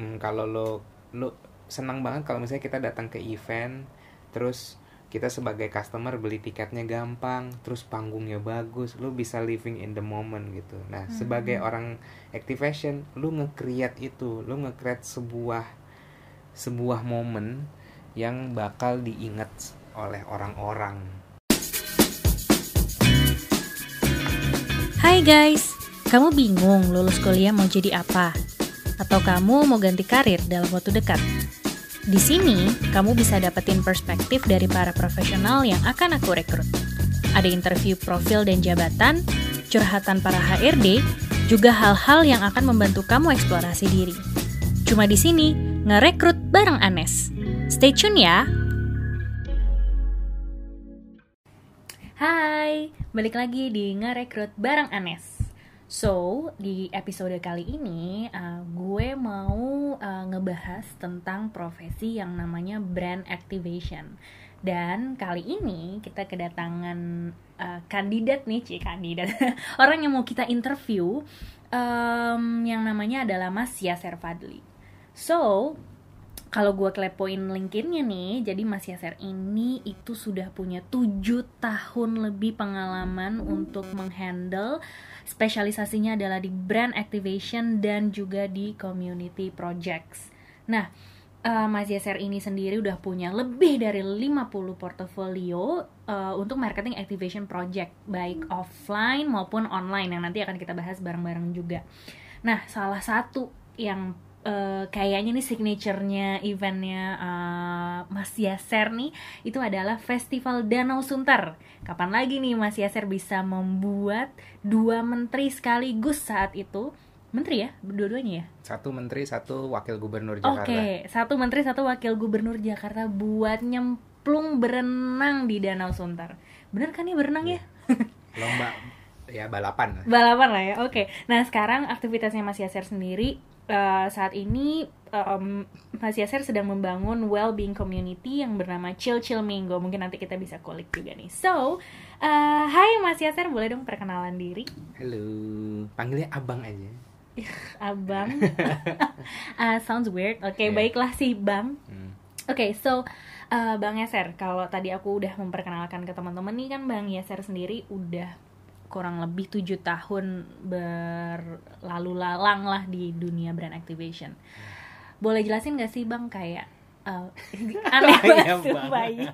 mm, kalau lo lo senang banget kalau misalnya kita datang ke event terus kita sebagai customer beli tiketnya gampang terus panggungnya bagus lu bisa living in the moment gitu nah Hmm. sebagai orang activation lu nge-create itu lu nge-create sebuah sebuah momen yang bakal diingat oleh orang-orang Hai guys, kamu bingung lulus kuliah mau jadi apa? Atau kamu mau ganti karir dalam waktu dekat? Di sini, kamu bisa dapetin perspektif dari para profesional yang akan aku rekrut. Ada interview profil dan jabatan, curhatan para HRD, juga hal-hal yang akan membantu kamu eksplorasi diri. Cuma di sini, ngerekrut bareng Anes. Stay tune ya! Hai, balik lagi di ngerekrut bareng Anes. So, di episode kali ini uh, gue mau uh, ngebahas tentang profesi yang namanya brand activation. Dan kali ini kita kedatangan uh, kandidat nih, Ci, kandidat. Orang yang mau kita interview um, yang namanya adalah Mas Yaser Fadli. So, kalau gue klepoin LinkedIn-nya nih, jadi Mas Yaser ini itu sudah punya 7 tahun lebih pengalaman untuk menghandle spesialisasinya adalah di brand activation dan juga di community projects. Nah, eh, Mas Yaser ini sendiri udah punya lebih dari 50 portofolio eh, untuk marketing activation project baik offline maupun online yang nanti akan kita bahas bareng-bareng juga. Nah, salah satu yang eh, kayaknya nih signaturenya eventnya eh, Mas Yaser nih itu adalah Festival Danau Sunter. Kapan lagi nih Mas Yaser bisa membuat dua menteri sekaligus saat itu? Menteri ya, dua-duanya ya? satu menteri satu wakil gubernur Oke, Jakarta satu menteri, satu wakil gubernur Jakarta buat nyemplung berenang di Danau Sunter. Bener kan nih berenang ya? lomba ya balapan Balapan lah ya, oke. Nah sekarang aktivitasnya Mas Yaser sendiri eh, saat ini em, Mas Yaser sedang membangun well-being community yang bernama Chill Chill Minggu. Mungkin nanti kita bisa kulik juga nih. So, eh, hai Mas Yaser, boleh dong perkenalan diri? halo panggilnya abang aja Abang. Ah, sounds weird. Oke, Iya. baiklah sih Bang. Hmm. Oke, so uh, Bang Yaser, kalau tadi aku udah memperkenalkan ke teman-teman nih kan Bang Yaser sendiri udah kurang lebih tujuh tahun berlalu lalang lah di dunia brand activation. Boleh jelasin gak sih Bang kayak uh, aneh Iya, banget Bang. bayi.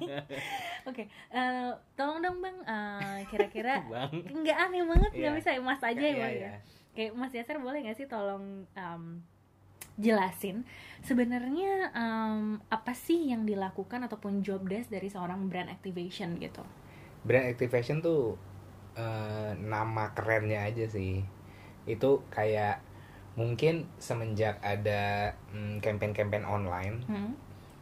Oke, uh, tolong dong Bang, uh, kira-kira nggak aneh banget nggak Iya. bisa Mas aja ya Iya, Bang iya. ya. Kayak Mas Yaser boleh gak sih tolong um, jelasin sebenarnya um, apa sih yang dilakukan ataupun job desk dari seorang brand activation gitu? brand activation tuh eh, nama kerennya aja sih itu kayak mungkin semenjak ada mm, campaign-campaign online Hmm?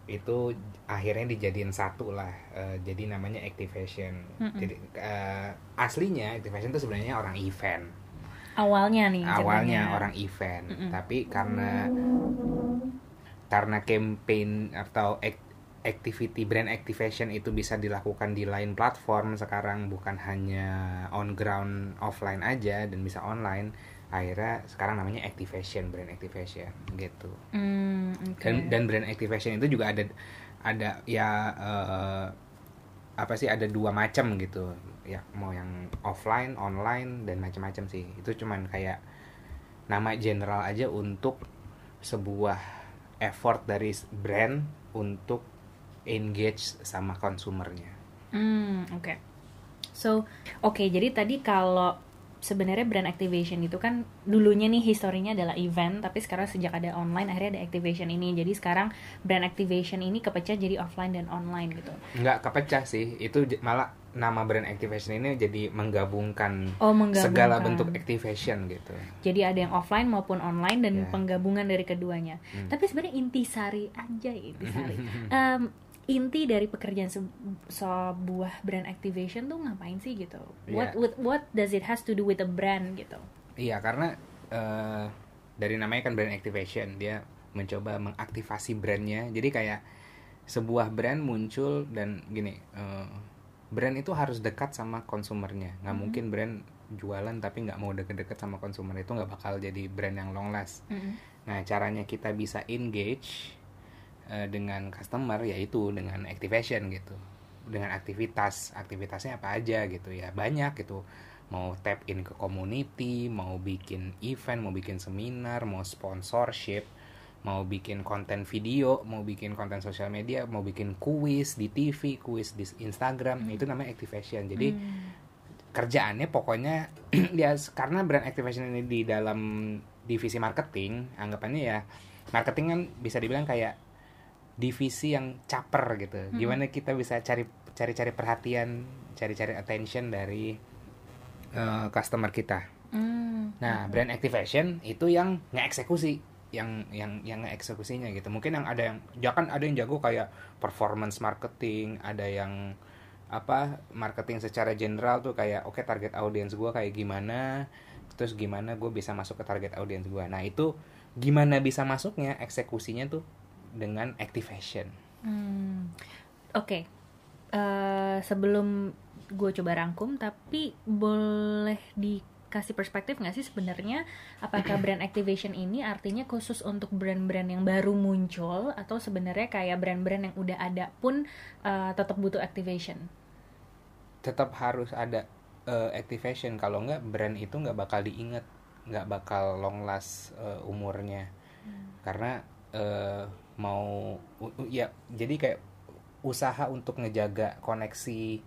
itu akhirnya dijadiin satu lah eh, jadi namanya activation Mm-mm. jadi eh, aslinya activation itu sebenarnya orang event Awalnya nih awalnya ceritanya. orang event Mm-mm. tapi karena karena campaign atau act- activity brand activation itu bisa dilakukan di lain platform sekarang bukan hanya on ground offline aja dan bisa online. Akhirnya sekarang namanya activation brand activation gitu. Hmm, oke. dan dan brand activation itu juga ada ada ya eh, apa sih ada dua macam gitu. Ya mau yang offline online dan macam-macam sih. Itu cuman kayak nama general aja untuk sebuah effort dari brand untuk engage sama konsumernya Hmm, oke. So, oke, jadi tadi kalau sebenarnya brand activation itu kan dulunya nih historinya adalah event, tapi sekarang sejak ada online akhirnya ada activation ini. Jadi sekarang brand activation ini kepecah jadi offline dan online gitu. nggak kepecah sih itu malah nama brand activation ini jadi menggabungkan Oh, menggabungkan. segala bentuk activation gitu Jadi ada yang offline maupun online dan Ya. penggabungan dari keduanya. Hmm. Tapi sebenarnya intisari aja ya, intisari. Em, inti dari pekerjaan se- sebuah brand activation tuh ngapain sih gitu? What Iya. what what does it has to do with a brand gitu? Iya karena eh, dari namanya kan brand activation dia mencoba mengaktifasi brandnya jadi kayak sebuah brand muncul dan gini eh, brand itu harus dekat sama konsumernya nggak Mhm. mungkin brand jualan tapi nggak mau deket-deket sama konsumer itu nggak bakal jadi brand yang long last Mm-mm. Nah, caranya kita bisa engage eh, dengan customer yaitu dengan activation gitu. Dengan aktivitas, aktivitasnya apa aja gitu ya. Banyak gitu. Mau tap in ke community, mau bikin event, mau bikin seminar, mau sponsorship, mau bikin konten video, mau bikin konten sosial media, mau bikin kuis di TV, kuis di Instagram, itu namanya activation. Jadi Hmm. kerjaannya pokoknya ya karena brand activation ini di dalam divisi marketing anggapannya ya marketing kan bisa dibilang kayak divisi yang caper gitu. Gimana kita bisa cari cari-cari perhatian cari-cari attention dari eh, customer kita? Hmm. nah brand activation itu yang ngeeksekusi yang yang yang ngeeksekusinya gitu. Mungkin yang ada yang jangan ada yang jago kayak performance marketing ada yang apa marketing secara general tuh kayak oke target audiens gue kayak gimana terus gimana gue bisa masuk ke target audiens gue nah itu gimana bisa masuknya eksekusinya tuh dengan activation Hmm. Oke. Eh, sebelum gue coba rangkum, tapi boleh dikasih perspektif nggak sih sebenarnya apakah brand activation ini artinya khusus untuk brand-brand yang baru muncul atau sebenarnya kayak brand-brand yang udah ada pun eh, tetap butuh activation? tetap harus ada eh, activation kalau nggak brand itu nggak bakal diinget nggak bakal long last eh, umurnya karena eh, mau ya jadi kayak usaha untuk ngejaga koneksi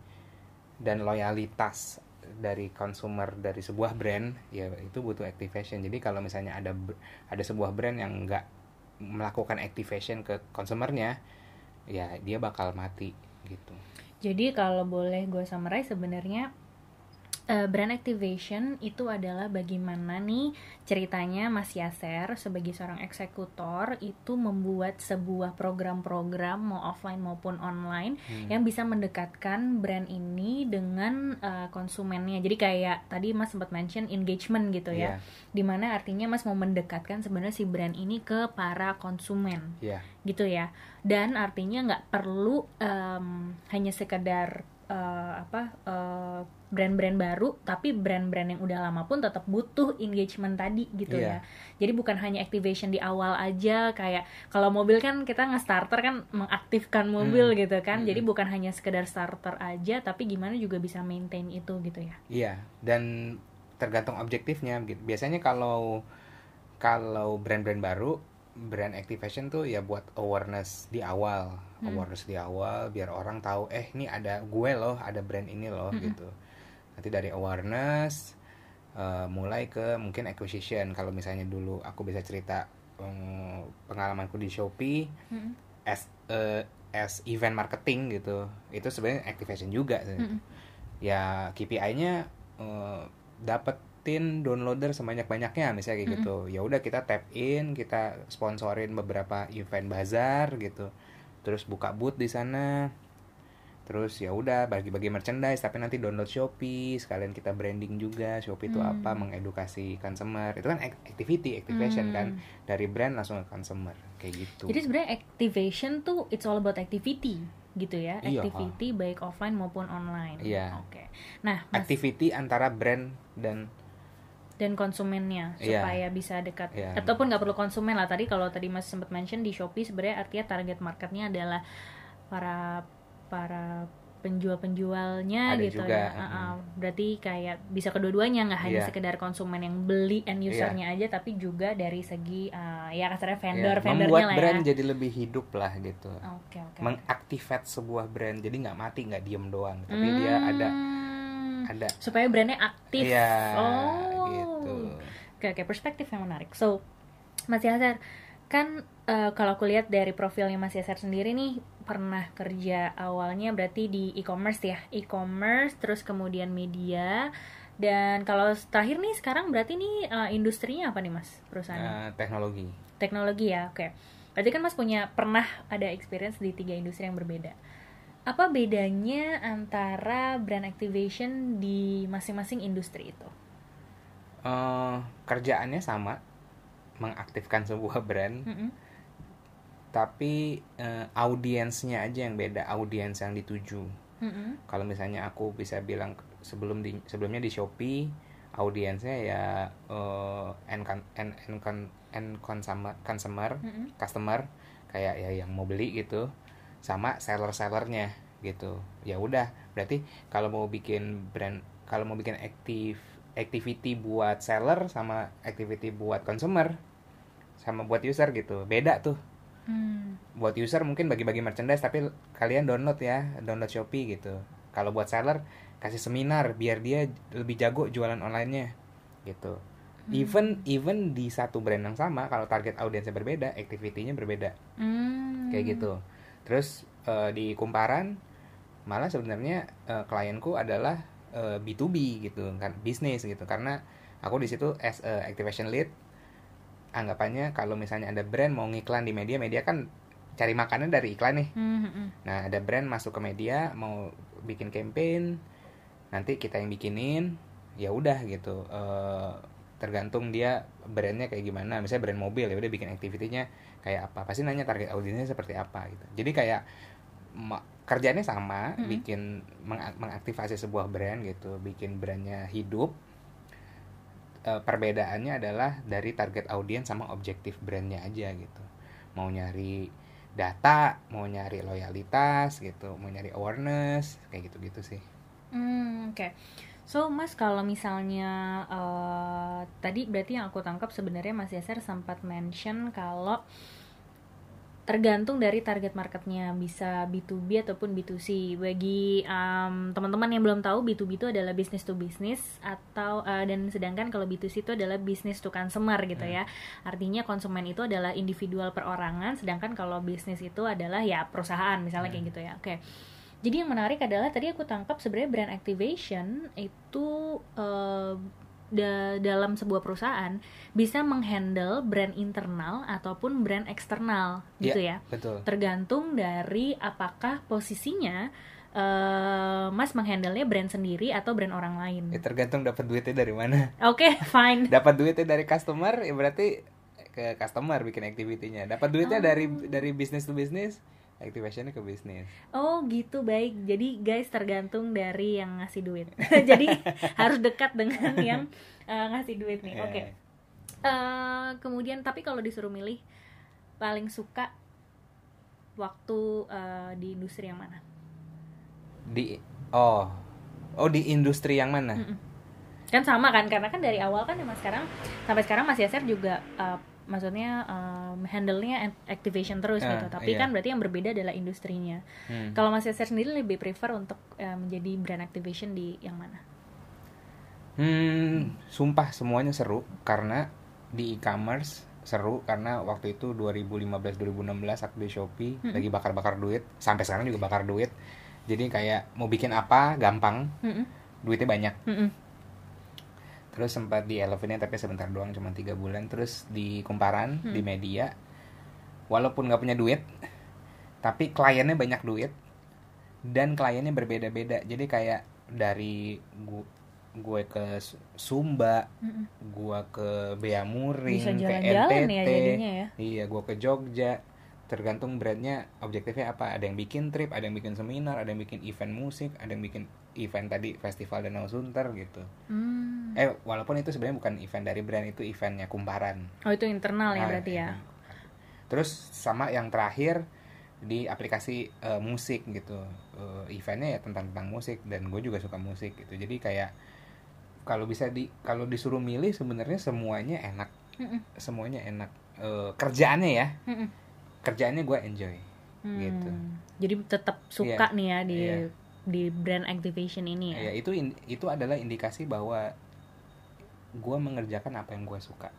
dan loyalitas dari consumer dari sebuah brand ya itu butuh activation. Jadi kalau misalnya ada ada sebuah brand yang nggak melakukan activation ke konsumernya ya dia bakal mati gitu. Jadi kalau boleh gue summarize sebenarnya eh, brand activation itu adalah bagaimana nih ceritanya Mas Yaser sebagai seorang eksekutor itu membuat sebuah program-program mau offline maupun online Hmm. yang bisa mendekatkan brand ini dengan eh, konsumennya. Jadi kayak tadi Mas sempat mention engagement gitu ya. Iya, Di mana artinya Mas mau mendekatkan sebenarnya si brand ini ke para konsumen iya. gitu ya dan artinya nggak perlu em, hanya sekedar eh, apa eh, brand-brand baru tapi brand-brand yang udah lama pun tetap butuh engagement tadi gitu ya Iya. jadi bukan hanya activation di awal aja kayak kalau mobil kan kita nge-starter kan mengaktifkan mobil Hmm. gitu kan jadi Hmm. bukan hanya sekedar starter aja tapi gimana juga bisa maintain itu gitu ya Iya, dan tergantung objektifnya. gitu. Biasanya kalau kalau brand-brand baru, brand activation tuh ya buat awareness di awal, Hmm. awareness di awal biar orang tahu, eh ini ada gue loh, ada brand ini loh Mm-mm. gitu. Nanti dari awareness eh, mulai ke mungkin acquisition. Kalau misalnya dulu aku bisa cerita eh, pengalamanku di Shopee Mm-mm. as eh, as event marketing gitu, itu sebenarnya activation juga. Mm-mm. ya KPI-nya eh, dapetin downloader sebanyak-banyaknya misalnya kayak Mm-mm. gitu ya udah kita tap in kita sponsorin beberapa event bazar gitu terus buka booth di sana terus ya udah bagi-bagi merchandise tapi nanti download Shopee sekalian kita branding juga Shopee itu Hmm. apa mengedukasi consumer itu kan act- activity activation Hmm. kan dari brand langsung ke consumer kayak gitu Jadi sebenarnya activation tuh it's all about activity gitu ya, Iya. activity baik offline maupun online. Iya. Oke. Nah, Mas, activity antara brand dan dan konsumennya Iya. supaya bisa dekat Iya. ataupun nggak perlu konsumen lah tadi kalau tadi Mas sempat mention di Shopee sebenarnya artinya target marketnya adalah para para penjual-penjualnya Ada gitu juga, ya. Ah, ah. berarti kayak bisa kedua-duanya nggak hanya Iya. sekedar konsumen yang beli end usernya aja tapi juga dari segi ah, ya kasarnya ya, vendor vendornya membuat lah brand ya. jadi lebih hidup lah gitu Oke oke. mengaktifat sebuah brand jadi nggak mati nggak diem doang tapi dia ada Hmm, ada supaya brandnya aktif. Iya, oh, gitu. Oke, oke, perspektif yang menarik. So, Mas Yasser, kan eh, kalau aku lihat dari profilnya Mas Yasser sendiri nih pernah kerja awalnya berarti di e-commerce ya, e-commerce, terus kemudian media, dan kalau terakhir nih sekarang berarti nih eh, industrinya apa nih Mas perusahaannya? eh, teknologi Teknologi ya, oke. Berarti kan Mas punya pernah ada experience di tiga industri yang berbeda. Apa bedanya antara brand activation di masing-masing industri itu? Eh, kerjaannya sama mengaktifkan sebuah brand Mm-mm. tapi eh, audiensnya aja yang beda audiens yang dituju Mm-mm. kalau misalnya aku bisa bilang sebelum di sebelumnya di Shopee audiensnya ya eh, end, con- end, end, con- and consumer consumer Mm-mm. customer kayak ya yang mau beli gitu sama seller sellernya gitu. Ya udah berarti kalau mau bikin brand kalau mau bikin aktif activity buat seller sama activity buat consumer sama buat user gitu. Beda tuh. Hmm. buat user mungkin bagi-bagi merchandise tapi kalian download ya download Shopee gitu. Kalau buat seller kasih seminar biar dia lebih jago jualan onlinenya gitu. Even even di satu brand yang sama kalau target audiensnya berbeda activity-nya berbeda. Hmm. kayak gitu terus eh, di kumparan malah sebenarnya eh, klienku adalah eh, B2B gitu kan bisnis gitu. Karena aku di situ as a activation lead anggapannya kalau misalnya ada brand mau ngiklan di media media kan cari makannya dari iklan nih. Hmm, hmm, hmm. nah ada brand masuk ke media mau bikin campaign nanti kita yang bikinin ya udah gitu. Eh, tergantung dia brandnya kayak gimana. Misalnya brand mobil ya udah bikin aktivitinya kayak apa. Pasti nanya target audiensnya seperti apa gitu. Jadi kayak kerjanya sama Mm-mm. bikin meng- mengaktifasi sebuah brand gitu. Bikin brandnya hidup. Eh, perbedaannya adalah dari target audiens sama objektif brandnya aja gitu. Mau nyari data mau nyari loyalitas gitu. Mau nyari awareness kayak gitu gitu sih. Hmm, oke. So, Mas kalau misalnya eh, tadi berarti yang aku tangkap sebenarnya Mas Yaser sempat mention kalau tergantung dari target marketnya bisa B2B ataupun B2C. Bagi em, teman-teman yang belum tahu B2B itu adalah business to business atau eh, dan sedangkan kalau B2C itu adalah business to consumer gitu Hmm. ya. Artinya konsumen itu adalah individual perorangan sedangkan kalau bisnis itu adalah ya perusahaan misalnya kayak Hmm. gitu ya. Oke. Jadi yang menarik adalah tadi aku tangkap sebenarnya brand activation itu eh, da- dalam sebuah perusahaan bisa menghandle brand internal ataupun brand eksternal gitu ya. betul Tergantung dari apakah posisinya eh, Mas menghandle-nya brand sendiri atau brand orang lain. ya, tergantung dapat duitnya dari mana Oke, fine. dapat duitnya dari customer ya berarti ke customer bikin activity-nya dapat duitnya Oh. dari dari bisnis to bisnis activationnya ke bisnis Oh gitu baik. Jadi guys tergantung dari yang ngasih duit. Jadi harus dekat dengan yang eh, ngasih duit nih. Oke. Eh, Eh, kemudian tapi kalau disuruh milih paling suka waktu eh, di industri yang mana? di oh oh di industri yang mana Mm-mm. Kan sama kan karena kan dari awal kan emang sekarang sampai sekarang Mas Yaser juga eh, maksudnya em, handle-nya activation terus Ah, gitu. Tapi iya. kan berarti yang berbeda adalah industrinya. Hmm. Kalau Mas Yaser sendiri lebih prefer untuk eh, menjadi brand activation di yang mana? Hmm, sumpah semuanya seru karena di e-commerce seru karena waktu itu 2015-2016 aku di Shopee Mm-mm. lagi bakar-bakar duit sampai sekarang juga bakar duit jadi kayak mau bikin apa gampang Mm-mm. duitnya banyak Mm-mm. Terus sempat di Elevennya tapi sebentar doang cuma tiga bulan terus di kumparan Hmm. di media walaupun nggak punya duit tapi kliennya banyak duit dan kliennya berbeda-beda jadi kayak dari gu- gue ke Su- Sumba Mm-mm. gue ke Beamuring Bisa ke NTT ya jadinya ya. iya gue ke Jogja tergantung brandnya objektifnya apa ada yang bikin trip ada yang bikin seminar ada yang bikin event musik ada yang bikin event tadi festival Danau Sunter gitu Hmm. Eh walaupun itu sebenarnya bukan event dari brand itu eventnya kumparan Oh itu internal ya Nah, berarti ya. terus sama yang terakhir di aplikasi eh, musik gitu Eh, eventnya ya tentang tentang musik dan gue juga suka musik gitu jadi kayak kalau bisa di kalau disuruh milih sebenarnya semuanya enak Mm-mm. semuanya enak Eh, kerjaannya ya Mm-mm. kerjaannya gue enjoy Hmm. Gitu. Jadi tetap suka nih ya di Iya. di brand activation ini ya. ya itu in- itu adalah indikasi bahwa gue mengerjakan apa yang gue suka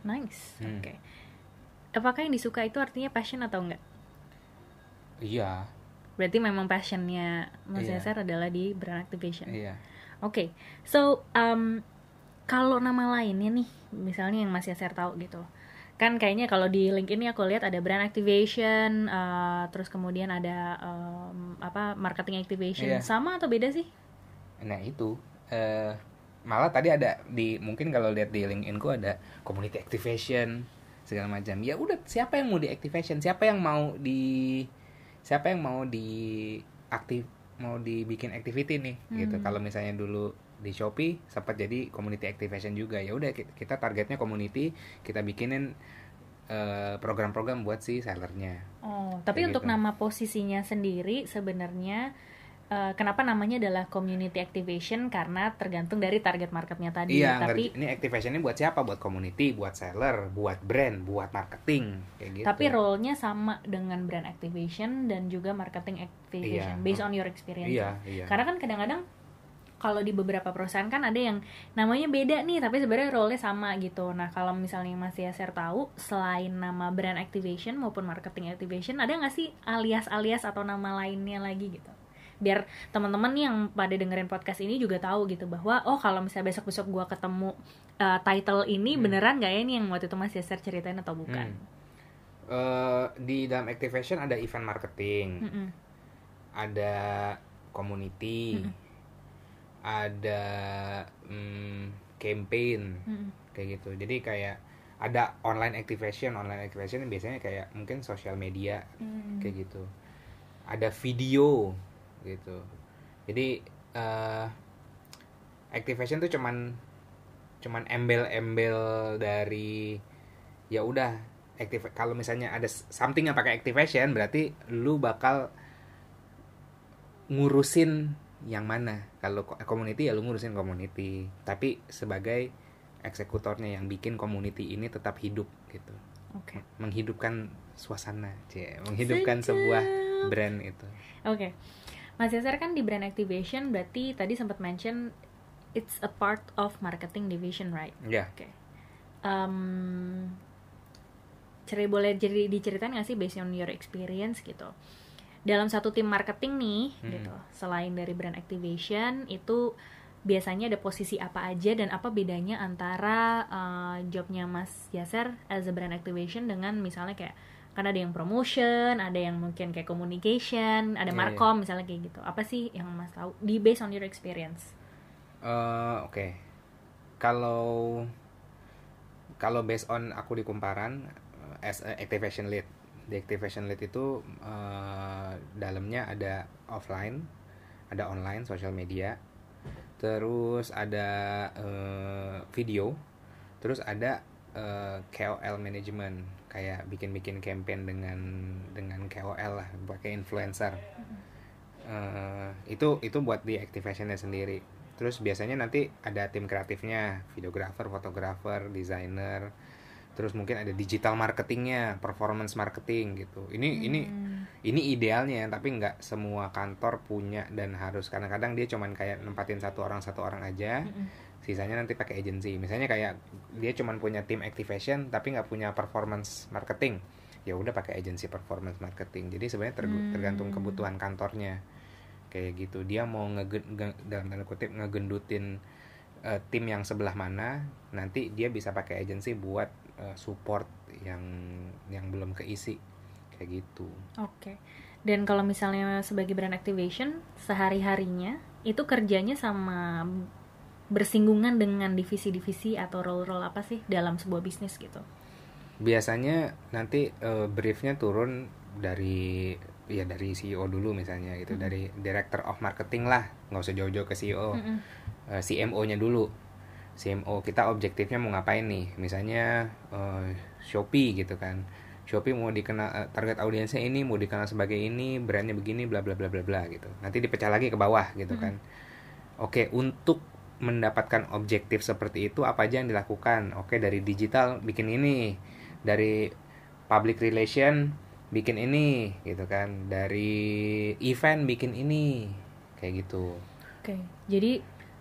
Nice. Hmm. Oke. Apakah yang disuka itu artinya passion atau enggak? iya Berarti memang passionnya Mas Iya. Yasser adalah di brand activation. iya Oke, so um, kalau nama lainnya nih, misalnya yang Mas Yaser tahu gitu, kan kayaknya kalau di link ini aku lihat ada brand activation, uh, terus kemudian ada um, apa marketing activation, Iya. sama atau beda sih? Nah itu eh malah tadi ada di mungkin kalau lihat di LinkedIn ku ada community activation segala macam. Ya udah siapa yang mau di activation? Siapa yang mau di siapa yang mau di aktif mau dibikin activity nih gitu. Hmm. Kalau misalnya dulu di Shopee sempat jadi community activation juga ya udah ki- kita targetnya community kita bikinin eh, program-program buat si sellernya Oh, tapi Kayak untuk gitu. nama posisinya sendiri sebenarnya eh, kenapa namanya adalah community activation karena tergantung dari target marketnya tadi. iya tapi ini activationnya buat siapa buat community buat seller buat brand buat marketing kayak gitu tapi role-nya sama dengan brand activation dan juga marketing activation Iya. based on your experience. iya iya Karena kan kadang-kadang kalau di beberapa perusahaan kan ada yang namanya beda nih tapi sebenarnya role-nya sama gitu. Nah, kalau misalnya Mas Yaser tahu selain nama brand activation maupun marketing activation ada nggak sih alias-alias atau nama lainnya lagi gitu? Biar teman-teman yang pada dengerin podcast ini juga tahu gitu bahwa oh kalau misalnya besok-besok gua ketemu uh, title ini Hmm. beneran nggak ya ini yang waktu itu Mas Yaser ceritain atau bukan? Hmm. Eh, di dalam activation ada event marketing Mm-mm. ada community Mm-mm. ada mm, campaign Mm-mm. kayak gitu jadi kayak ada online activation online activation biasanya kayak mungkin sosial media Mm. kayak gitu ada video gitu. Jadi eh activation tuh cuman cuman embel-embel dari ya udah aktif kalau misalnya ada something yang pakai activation berarti lu bakal ngurusin yang mana. Kalau community ya lu ngurusin community. Tapi sebagai eksekutornya yang bikin community ini tetap hidup gitu. Oke. menghidupkan suasana cie menghidupkan Sedap. sebuah brand itu. Oke, Mas Yasser kan di brand activation berarti tadi sempat mention it's a part of marketing division, right? ya Oke. Um, ceri boleh jadi diceritain nggak sih based on your experience gitu? Dalam satu tim marketing nih, Hmm. gitu, selain dari brand activation itu biasanya ada posisi apa aja dan apa bedanya antara uh, jobnya Mas Yaser as a brand activation dengan misalnya kayak kan ada yang promotion, ada yang mungkin kayak communication, ada Iya, markom misalnya kayak gitu. Apa sih yang Mas tahu? Di based on your experience? Eh, oke. Kalau kalau based on aku di kumparan eh, as a activation lead. Di activation lead itu eh, dalamnya ada offline ada online social media. Terus ada eh, video. Terus ada eh, KOL management kayak bikin-bikin campaign dengan dengan KOL lah pakai influencer. Eh, itu itu buat di activationnya sendiri. Terus biasanya nanti ada tim kreatifnya videographer fotografer desainer terus mungkin ada digital marketingnya performance marketing gitu. Ini ini Hmm. ini idealnya tapi nggak semua kantor punya dan harus. Kadang-kadang dia cuman kayak nempatin satu orang satu orang aja. Mm-mm. Sisanya nanti pakai agency. Misalnya kayak dia cuman punya tim activation tapi nggak punya performance marketing. Ya udah pakai agency performance marketing. Jadi sebenarnya tergu- Hmm. tergantung kebutuhan kantornya. Kayak gitu. Dia mau ngegen nge- dalam tanda kutip ngegendutin eh, tim yang sebelah mana nanti dia bisa pakai agency buat eh, support yang yang belum keisi. Kayak gitu. Oke. Dan kalau misalnya sebagai brand activation sehari-harinya itu kerjanya sama bersinggungan dengan divisi-divisi atau role-role apa sih dalam sebuah bisnis gitu? biasanya nanti eh, briefnya turun dari ya dari CEO dulu misalnya gitu Mhm. dari director of marketing lah nggak usah jauh-jauh ke CEO Mm-mm. Eh, CMO-nya dulu CMO kita objektifnya mau ngapain nih misalnya eh, Shopee gitu kan Shopee mau dikenal target audiensnya ini mau dikenal sebagai ini brandnya begini bla bla bla bla bla gitu nanti dipecah lagi ke bawah gitu Mhm. kan oke untuk mendapatkan objektif seperti itu apa aja yang dilakukan? Oke dari digital bikin ini. Dari public relation bikin ini gitu kan. Dari event bikin ini. Kayak gitu. Oke. Jadi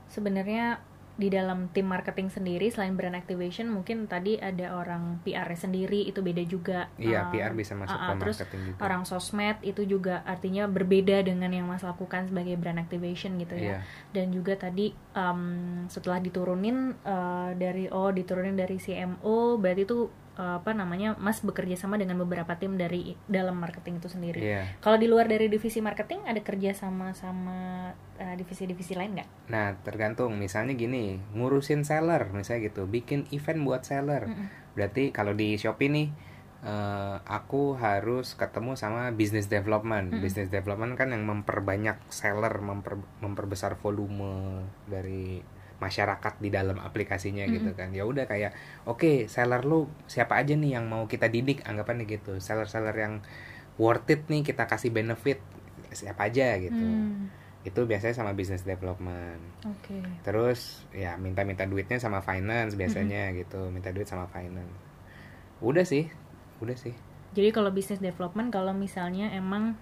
sebenarnya di dalam tim marketing sendiri selain brand activation mungkin tadi ada orang PR sendiri itu beda juga. Iya, Um, PR bisa masuk ah, ah, ke terus marketing juga. orang sosmed itu juga artinya berbeda dengan yang Mas lakukan sebagai brand activation gitu ya. Iya. dan juga tadi um, setelah diturunin uh, dari oh diturunin dari CMO berarti itu uh, apa namanya Mas bekerja sama dengan beberapa tim dari dalam marketing itu sendiri. Iya. Kalau di luar dari divisi marketing ada kerja sama sama uh, divisi-divisi lain nggak? Nah, tergantung. Misalnya gini, ngurusin seller, misalnya gitu, bikin event buat seller. Mm-mm. Berarti kalau di Shopee nih, eh, aku harus ketemu sama business development. Mm-mm. Business development kan yang memperbanyak seller, memper- memperbesar volume dari masyarakat di dalam aplikasinya gitu kan. Ya udah kayak oke, seller lu siapa aja nih yang mau kita didik anggapannya gitu. Seller-seller yang worth it nih kita kasih benefit siapa aja gitu. Hmm, Itu biasanya sama business development. Oke. Terus ya minta-minta duitnya sama finance biasanya gitu, minta duit sama finance. Udah sih, udah sih. Jadi kalau business development kalau misalnya emang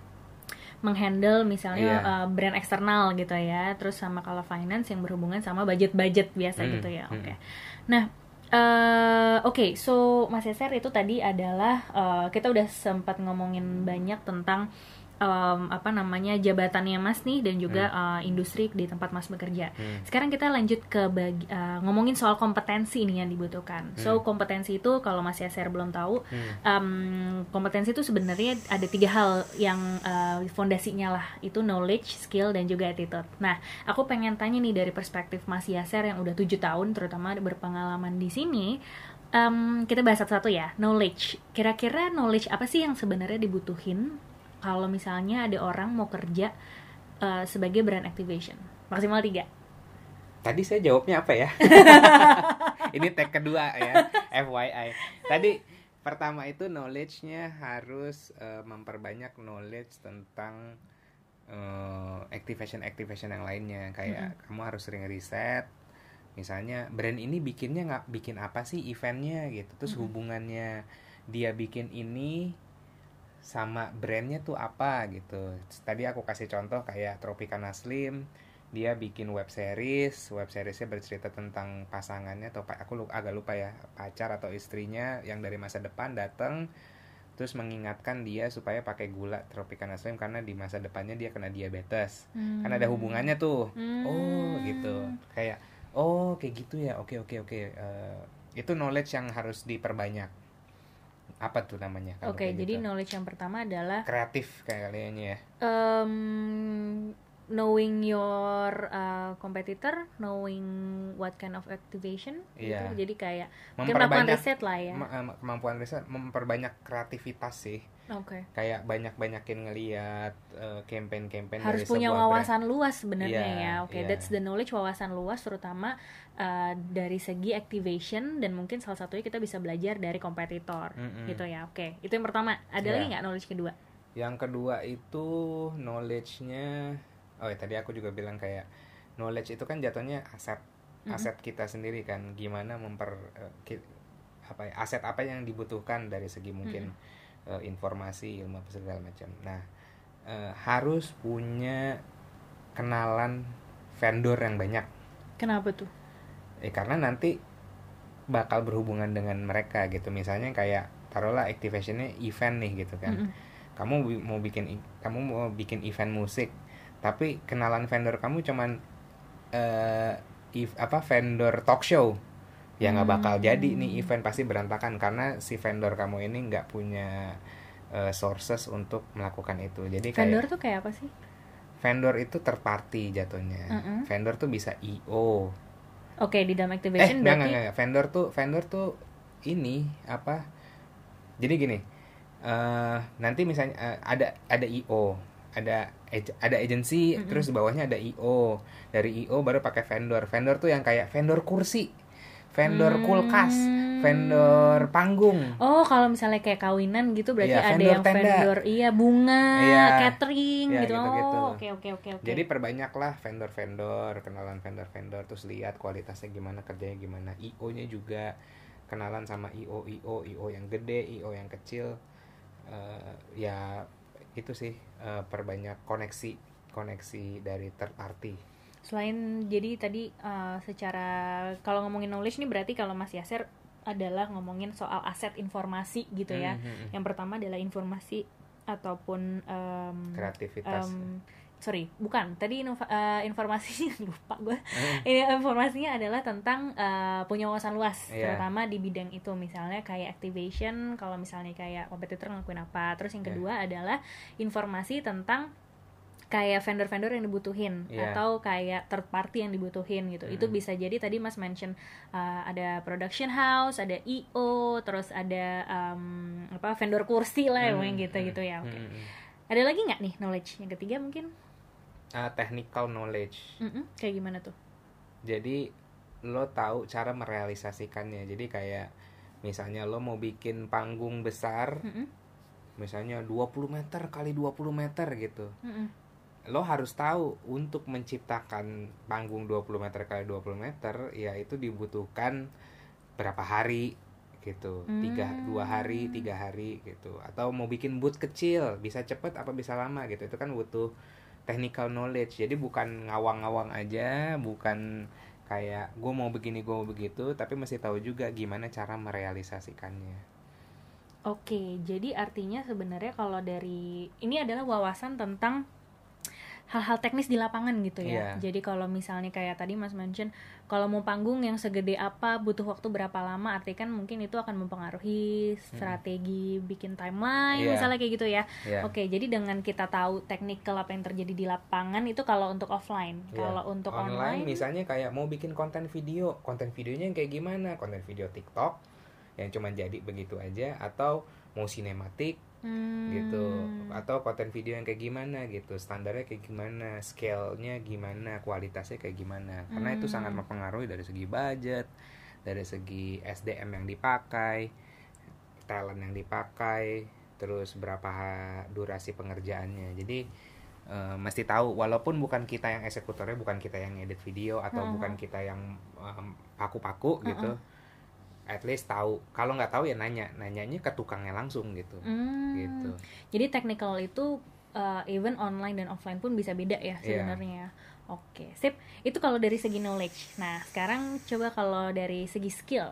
menghandle misalnya Iya. uh, brand eksternal gitu ya, terus sama kalau finance yang berhubungan sama budget-budget biasa Hmm, gitu ya. hmm. Oke. Nah, eh, oke, so Mas Eser itu tadi adalah eh, kita udah sempat ngomongin banyak tentang em, apa namanya jabatannya Mas nih dan juga eh, industri di tempat Mas bekerja. Hmm. Sekarang kita lanjut ke bagi, eh, ngomongin soal kompetensi nih yang dibutuhkan. So kompetensi itu kalau Mas Yaser belum tahu, Hmm. em, kompetensi itu sebenarnya ada tiga hal yang eh, fondasinya lah. Itu knowledge, skill, dan juga attitude. Nah, aku pengen tanya nih dari perspektif Mas Yaser yang udah tujuh tahun, terutama berpengalaman di sini. em, kita bahas satu-satu ya. Knowledge. Kira-kira knowledge apa sih yang sebenarnya dibutuhin kalau misalnya ada orang mau kerja eh, sebagai brand activation? Maksimal tiga. Tadi saya jawabnya apa ya? Ini tag kedua ya, FYI. Tadi pertama itu knowledge-nya harus eh, memperbanyak knowledge tentang eh, activation activation yang lainnya. Kayak kamu harus sering riset. Misalnya brand ini bikinnya nggak bikin apa sih eventnya gitu. Terus hubungannya dia bikin ini sama brandnya tuh apa gitu. Tadi aku kasih contoh kayak Tropicana Slim, dia bikin web series, web seriesnya bercerita tentang pasangannya atau aku agak lupa ya pacar atau istrinya yang dari masa depan datang terus mengingatkan dia supaya pakai gula Tropicana Slim karena di masa depannya dia kena diabetes. Kan ada hubungannya tuh. Oh gitu. Kayak oh kayak gitu ya. Oke oke oke. Eh, itu knowledge yang harus diperbanyak. Apa tuh namanya? Oke, kayak jadi gitu? knowledge yang pertama adalah kreatif kayaknya ya. um, knowing your uh, competitor, knowing what kind of activation, Iya. gitu. Jadi kayak melakukan Memperbanyak riset lah ya. eh, kemampuan riset memperbanyak kreativitas sih. Oke. Kayak banyak-banyakin ngeliat eh, campaign-campaign Harus dari punya sebuah brand. wawasan luas sebenarnya Iya, ya. Oke, iya. that's the knowledge wawasan luas terutama uh, dari segi activation dan mungkin salah satunya kita bisa belajar dari kompetitor Mm-mm. gitu ya. Oke, itu yang pertama. Ada Iya. lagi nggak knowledge kedua? Yang kedua itu knowledge-nya oh ya tadi aku juga bilang kayak knowledge itu kan jatuhnya aset aset kita sendiri kan gimana memper eh, ki- apa ya aset apa yang dibutuhkan dari segi mungkin eh, informasi ilmu apa segala macam. Nah, eh, harus punya kenalan vendor yang banyak. Kenapa tuh? Eh karena nanti bakal berhubungan dengan mereka gitu. Misalnya kayak taruhlah activationnya event nih gitu kan. Mm-mm. Kamu bi- mau bikin kamu mau bikin event musik, tapi kenalan vendor kamu cuman eh if, apa vendor talk show. Ya nggak bakal jadi nih event pasti berantakan karena si vendor kamu ini nggak punya eh, sources untuk melakukan itu. Jadi kayak Vendor tuh kayak apa sih? vendor itu third party jatuhnya. Mm-mm. Vendor tuh bisa IO, Oke, di dalam eh activation enggak, berarti enggak, enggak. vendor tuh vendor tuh ini apa jadi gini eh nanti misalnya eh, ada ada io ada ada agensi terus di bawahnya ada io dari io baru pakai vendor vendor tuh yang kayak vendor kursi vendor kulkas vendor panggung Oh, kalau misalnya kayak kawinan gitu berarti Iya, ada yang tenda. vendor iya bunga, Iya. catering Iya, gitu. Oh, oke oke oke oke. jadi perbanyaklah vendor-vendor kenalan vendor-vendor terus lihat kualitasnya gimana kerjanya gimana io nya juga kenalan sama io io io yang gede io yang kecil Eh, ya itu sih eh, perbanyak koneksi koneksi dari third party Selain jadi tadi uh, secara kalau ngomongin knowledge nih berarti kalau Mas Yaser adalah ngomongin soal aset informasi gitu ya. Mhm. Yang pertama adalah informasi ataupun em, kreativitas em, sorry bukan tadi inova- eh, informasinya lupa gue Eh, ini informasinya adalah tentang eh, punya wawasan luas Iya. terutama di bidang itu misalnya kayak activation kalau misalnya kayak kompetitor ngelakuin apa terus yang Iya. kedua adalah informasi tentang kayak vendor-vendor yang dibutuhin Iya. atau kayak third party yang dibutuhin gitu. Itu Mm. bisa jadi tadi Mas mention uh, ada production house, ada IO, terus ada um, apa vendor kursi lah Hmm, yang gitu gitu ya. Oke. Hmm, hmm. Ada lagi nggak nih knowledge yang ketiga mungkin? Ah, technical knowledge Mm-mm, kayak gimana tuh? jadi lo tahu cara merealisasikannya jadi kayak misalnya lo mau bikin panggung besar Mm-mm, misalnya 20 meter kali 20 meter gitu mm-mm. Lo harus tahu untuk menciptakan panggung 20 meter kali 20 meter ya itu dibutuhkan berapa hari gitu. Tiga Hmm. dua hari tiga hari gitu. Atau mau bikin booth kecil bisa cepet apa bisa lama gitu. Itu kan butuh technical knowledge. Jadi bukan ngawang-ngawang aja bukan kayak gue mau begini gue mau begitu tapi mesti tahu juga gimana cara merealisasikannya. Oke, jadi artinya sebenarnya kalau dari ini adalah wawasan tentang hal-hal teknis di lapangan gitu ya. Iya. Jadi kalau misalnya kayak tadi Mas mention kalau mau panggung yang segede apa butuh waktu berapa lama, artinya kan mungkin itu akan mempengaruhi strategi bikin timeline Iya. misalnya kayak gitu ya. ya Oke, jadi dengan kita tahu teknikal apa yang terjadi di lapangan itu kalau untuk offline. Iya. Kalau untuk online, online, misalnya kayak mau bikin konten video konten videonya yang kayak gimana konten video TikTok yang cuma jadi begitu aja atau mau sinematik hmm, gitu atau konten video yang kayak gimana gitu. Standarnya kayak gimana scale-nya gimana kualitasnya kayak gimana. Karena itu Hmm. sangat mempengaruhi dari segi budget dari segi SDM yang dipakai talent yang dipakai terus berapa durasi pengerjaannya. Jadi eh, mesti tahu walaupun bukan kita yang eksekutornya bukan kita yang edit video atau Mhm. bukan kita yang em, paku-paku gitu at least tahu kalau nggak tahu ya nanya nanyanya ke tukangnya langsung gitu Hmm, gitu Jadi technical itu uh, even online dan offline pun bisa beda ya Iya. sebenarnya. Oke, sip. Itu kalau dari segi knowledge. Nah, sekarang coba kalau dari segi skill.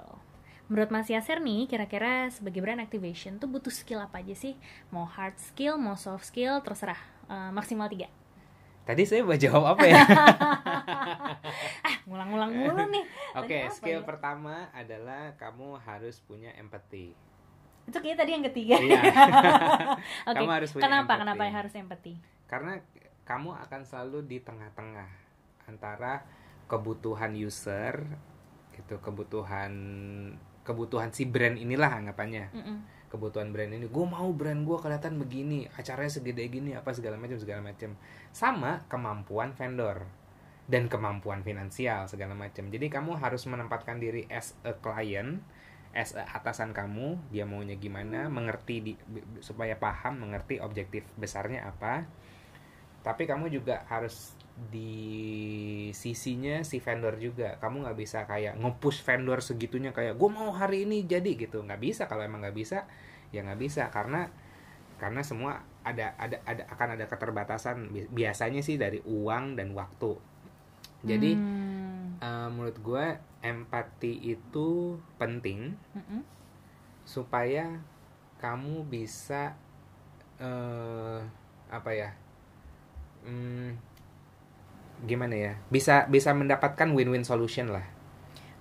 Menurut Mas Yaser nih, kira-kira sebagai brand activation tuh butuh skill apa aja sih? Mau hard skill, mau soft skill, terserah. Uh, maksimal tiga. Tadi saya mau jawab apa ya Ah, ngulang-ngulang mulu nih. oke apa skill ya? pertama adalah kamu harus punya empathy Itu kayaknya tadi yang ketiga. Iya. Oke. Kamu harus punya Kenapa? empathy. Kenapa yang harus empathy? karena kamu akan selalu di tengah-tengah antara kebutuhan user gitu kebutuhan kebutuhan si brand inilah anggapannya Mm-mm. Kebutuhan brand ini. Gue mau brand gue kelihatan begini acaranya segede gini apa segala macam segala macam. Sama kemampuan vendor dan kemampuan finansial segala macam. Jadi kamu harus menempatkan diri as a client as a atasan kamu dia maunya gimana mengerti di, supaya paham mengerti objektif besarnya apa. Tapi kamu juga harus di sisinya si vendor juga. Kamu nggak bisa kayak nge-push vendor segitunya kayak gue mau hari ini jadi gitu. Nggak bisa. Kalau emang nggak bisa ya nggak bisa. Karena karena semua ada ada ada akan ada keterbatasan Bi- biasanya sih dari uang dan waktu. Jadi Hmm. eh, menurut gue empati itu penting Mm-mm. supaya kamu bisa eh apa ya hmm, gimana ya bisa bisa mendapatkan win-win solution lah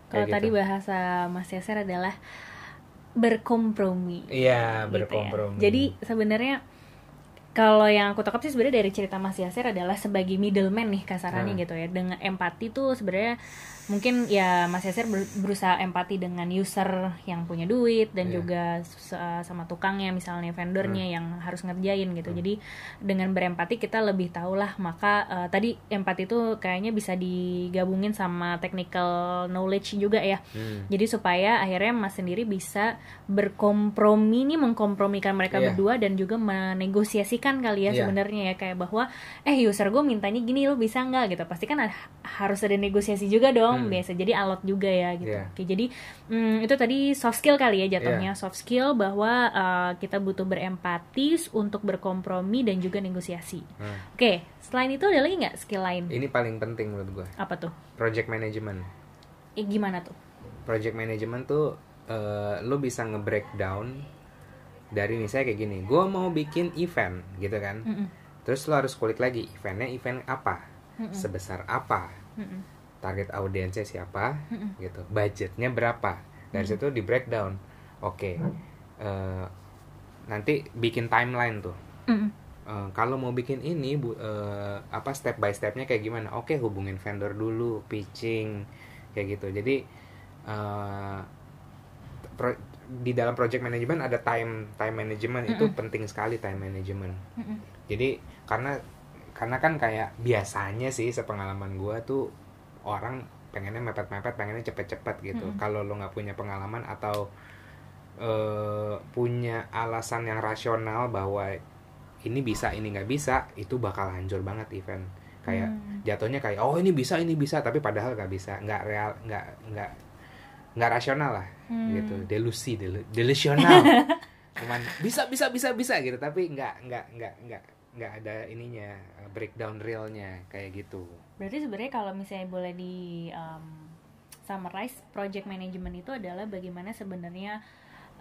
Kalau tadi gitu. bahasa Mas Yaser adalah berkompromi. iya gitu ya. berkompromi Jadi sebenarnya kalau yang aku tangkap sih sebenarnya dari cerita Mas Yaser adalah sebagai middleman nih kasarannya Hmm. gitu ya. Dengan empati tuh sebenarnya mungkin ya Mas Yaser ber- berusaha empati dengan user yang punya duit dan Iya. juga s- sama tukangnya misalnya vendornya Hmm. yang harus ngerjain gitu. Jadi dengan berempati kita lebih tahu lah maka eh, tadi empati itu kayaknya bisa digabungin sama technical knowledge juga ya. Hmm. Jadi supaya akhirnya Mas sendiri bisa berkompromi nih mengkompromikan mereka Iya. berdua dan juga menegosiasikan kali ya Iya. sebenarnya ya kayak bahwa eh user gue mintanya gini lo bisa nggak gitu pasti kan ada- harus ada negosiasi juga dong Hmm. biasa jadi alot juga ya gitu. Iya. Oke jadi hmm, itu tadi soft skill kali ya jatuhnya soft skill bahwa uh, kita butuh berempati untuk berkompromi dan juga negosiasi. Hmm. Oke selain itu ada lagi nggak skill lain? ini paling penting menurut gue Apa tuh? project management Eh, gimana tuh? project management tuh eh, lo bisa nge-breakdown dari misalnya kayak gini gue mau bikin event gitu kan Mm-mm. terus lo harus kulik lagi eventnya event apa Mm-mm. sebesar apa Mm-mm. Target audiensnya siapa Mm-mm. gitu. Budgetnya berapa? Dari situ di breakdown. Oke eh, nanti bikin timeline tuh. Mm-mm. eh, kalau mau bikin ini bu, eh, apa step by stepnya kayak gimana? Oke hubungin vendor dulu pitching kayak gitu. Jadi eh, pro- di dalam project management ada time time management. Itu Mm-mm. penting sekali time management. Mm-mm. jadi karena karena kan kayak biasanya sih sepengalaman gua tuh orang pengennya mepet-mepet pengennya cepet-cepet gitu Mm-mm. kalau lo nggak punya pengalaman atau eh, punya alasan yang rasional bahwa ini bisa ini nggak bisa itu bakal hancur banget event kayak Hmm. jatuhnya kayak oh ini bisa ini bisa tapi padahal nggak bisa nggak real nggak nggak nggak rasional lah Hmm. gitu delusi delu, delusional cuman bisa bisa bisa bisa gitu tapi nggak nggak nggak nggak nggak ada ininya uh, breakdown realnya kayak gitu Berarti sebenarnya kalau misalnya boleh di um, summarize project management itu adalah bagaimana sebenarnya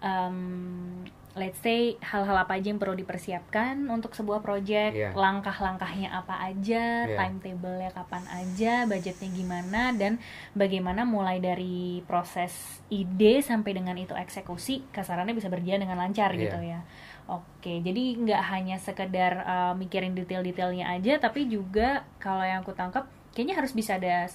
um, let's say hal-hal apa aja yang perlu dipersiapkan untuk sebuah project, Iya. langkah-langkahnya apa aja, Iya. timetable-nya kapan aja, budgetnya gimana dan bagaimana mulai dari proses ide sampai dengan itu eksekusi kasarannya bisa berjalan dengan lancar Iya. gitu ya. Oke, jadi nggak hanya sekedar uh, mikirin detail-detailnya aja, tapi juga kalau yang aku tangkap, kayaknya harus bisa ada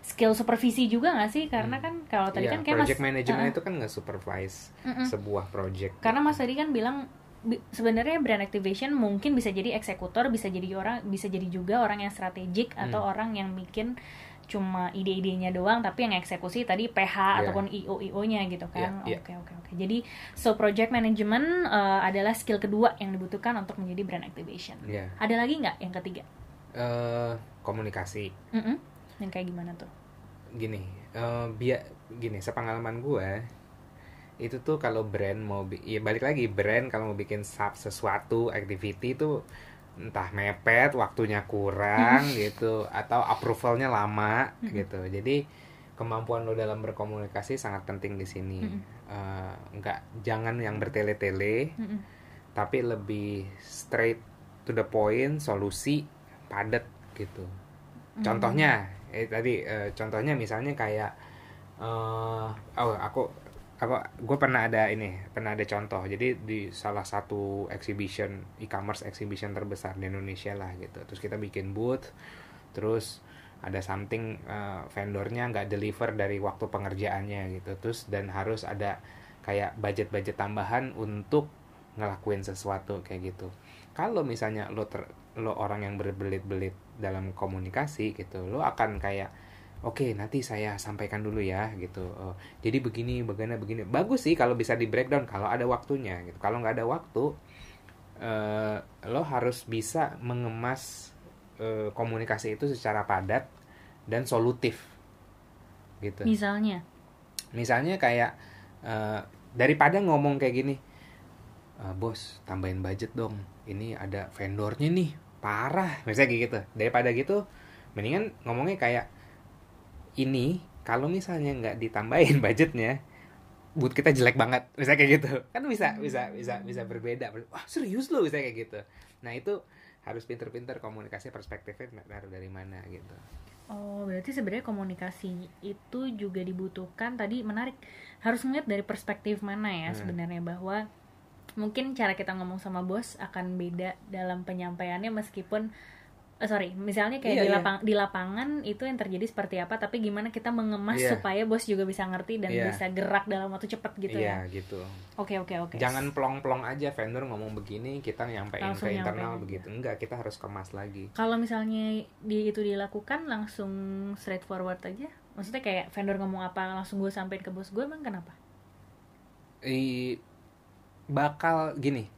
skill supervisi juga nggak sih? Karena Hmm. kan kalau tadi Iya, kan kayak project mas, management uh-uh. itu kan nggak supervise Mm-mm. sebuah project karena mas tadi kan bilang bi- sebenarnya brand activation mungkin bisa jadi eksekutor, bisa jadi orang, bisa jadi juga orang yang strategik atau Hmm. orang yang bikin cuma ide-idenya doang tapi yang eksekusi tadi PH Iya. ataupun IO IO-nya gitu kan. Iya, iya. Oke oke oke. Jadi so project management uh, adalah skill kedua yang dibutuhkan untuk menjadi brand activation. Iya. Ada lagi nggak yang ketiga? Eh, komunikasi Mm-mm. Yang kayak gimana tuh? gini eh biar gini sepengalaman gue itu tuh kalau brand mau ya balik lagi brand kalau mau bikin sub sesuatu activity itu entah mepet waktunya kurang gitu atau approvalnya lama gitu. Jadi kemampuan lo dalam berkomunikasi sangat penting di sini. Mm-mm. Eh, nggak jangan yang bertele-tele tapi lebih straight to the point solusi padat gitu. Contohnya eh tadi eh, contohnya misalnya kayak eh oh aku aku gue pernah ada ini pernah ada contoh. Jadi di salah satu exhibition e-commerce exhibition terbesar di Indonesia lah gitu. Terus kita bikin booth terus ada something eh, vendornya nggak deliver dari waktu pengerjaannya gitu. Terus dan harus ada kayak budget-budget tambahan untuk ngelakuin sesuatu kayak gitu. Kalau misalnya lo ter, lo orang yang berbelit-belit dalam komunikasi gitu lo akan kayak oke nanti saya sampaikan dulu ya gitu. Oh, jadi begini begini begini. Bagus sih kalau bisa di breakdown kalau ada waktunya gitu. Kalau nggak ada waktu eh, lo harus bisa mengemas eh, komunikasi itu secara padat dan solutif gitu. Misalnya, misalnya kayak eh, daripada ngomong kayak gini "Eh, bos tambahin budget dong. Ini ada vendornya nih parah. Misalnya kayak gitu. Daripada gitu mendingan ngomongnya kayak ini kalau misalnya nggak ditambahin budgetnya boot kita jelek banget misalnya kayak gitu. Kan bisa bisa bisa bisa berbeda. Wah serius loh misalnya kayak gitu. Nah itu harus pinter-pinter komunikasi perspektifnya dari dari mana gitu. Oh, berarti sebenarnya komunikasi itu juga dibutuhkan. Tadi menarik, harus ngeliat dari perspektif mana ya Hmm. sebenarnya bahwa mungkin cara kita ngomong sama bos akan beda dalam penyampaiannya meskipun eh, sorry, misalnya kayak Iya, di, iya. lapang, di lapangan itu yang terjadi seperti apa, tapi gimana kita mengemas Iya. supaya bos juga bisa ngerti dan Iya. bisa gerak dalam waktu cepat gitu iya ya. gitu Oke oke oke. Jangan plong-plong aja vendor ngomong begini, kita nyampein Langsung ke nyampein internal aja. begitu. Enggak, kita harus kemas lagi. Kalau misalnya di itu dilakukan langsung straightforward aja, maksudnya kayak vendor ngomong apa langsung gue sampein ke bos gue, emang kenapa? I, bakal gini.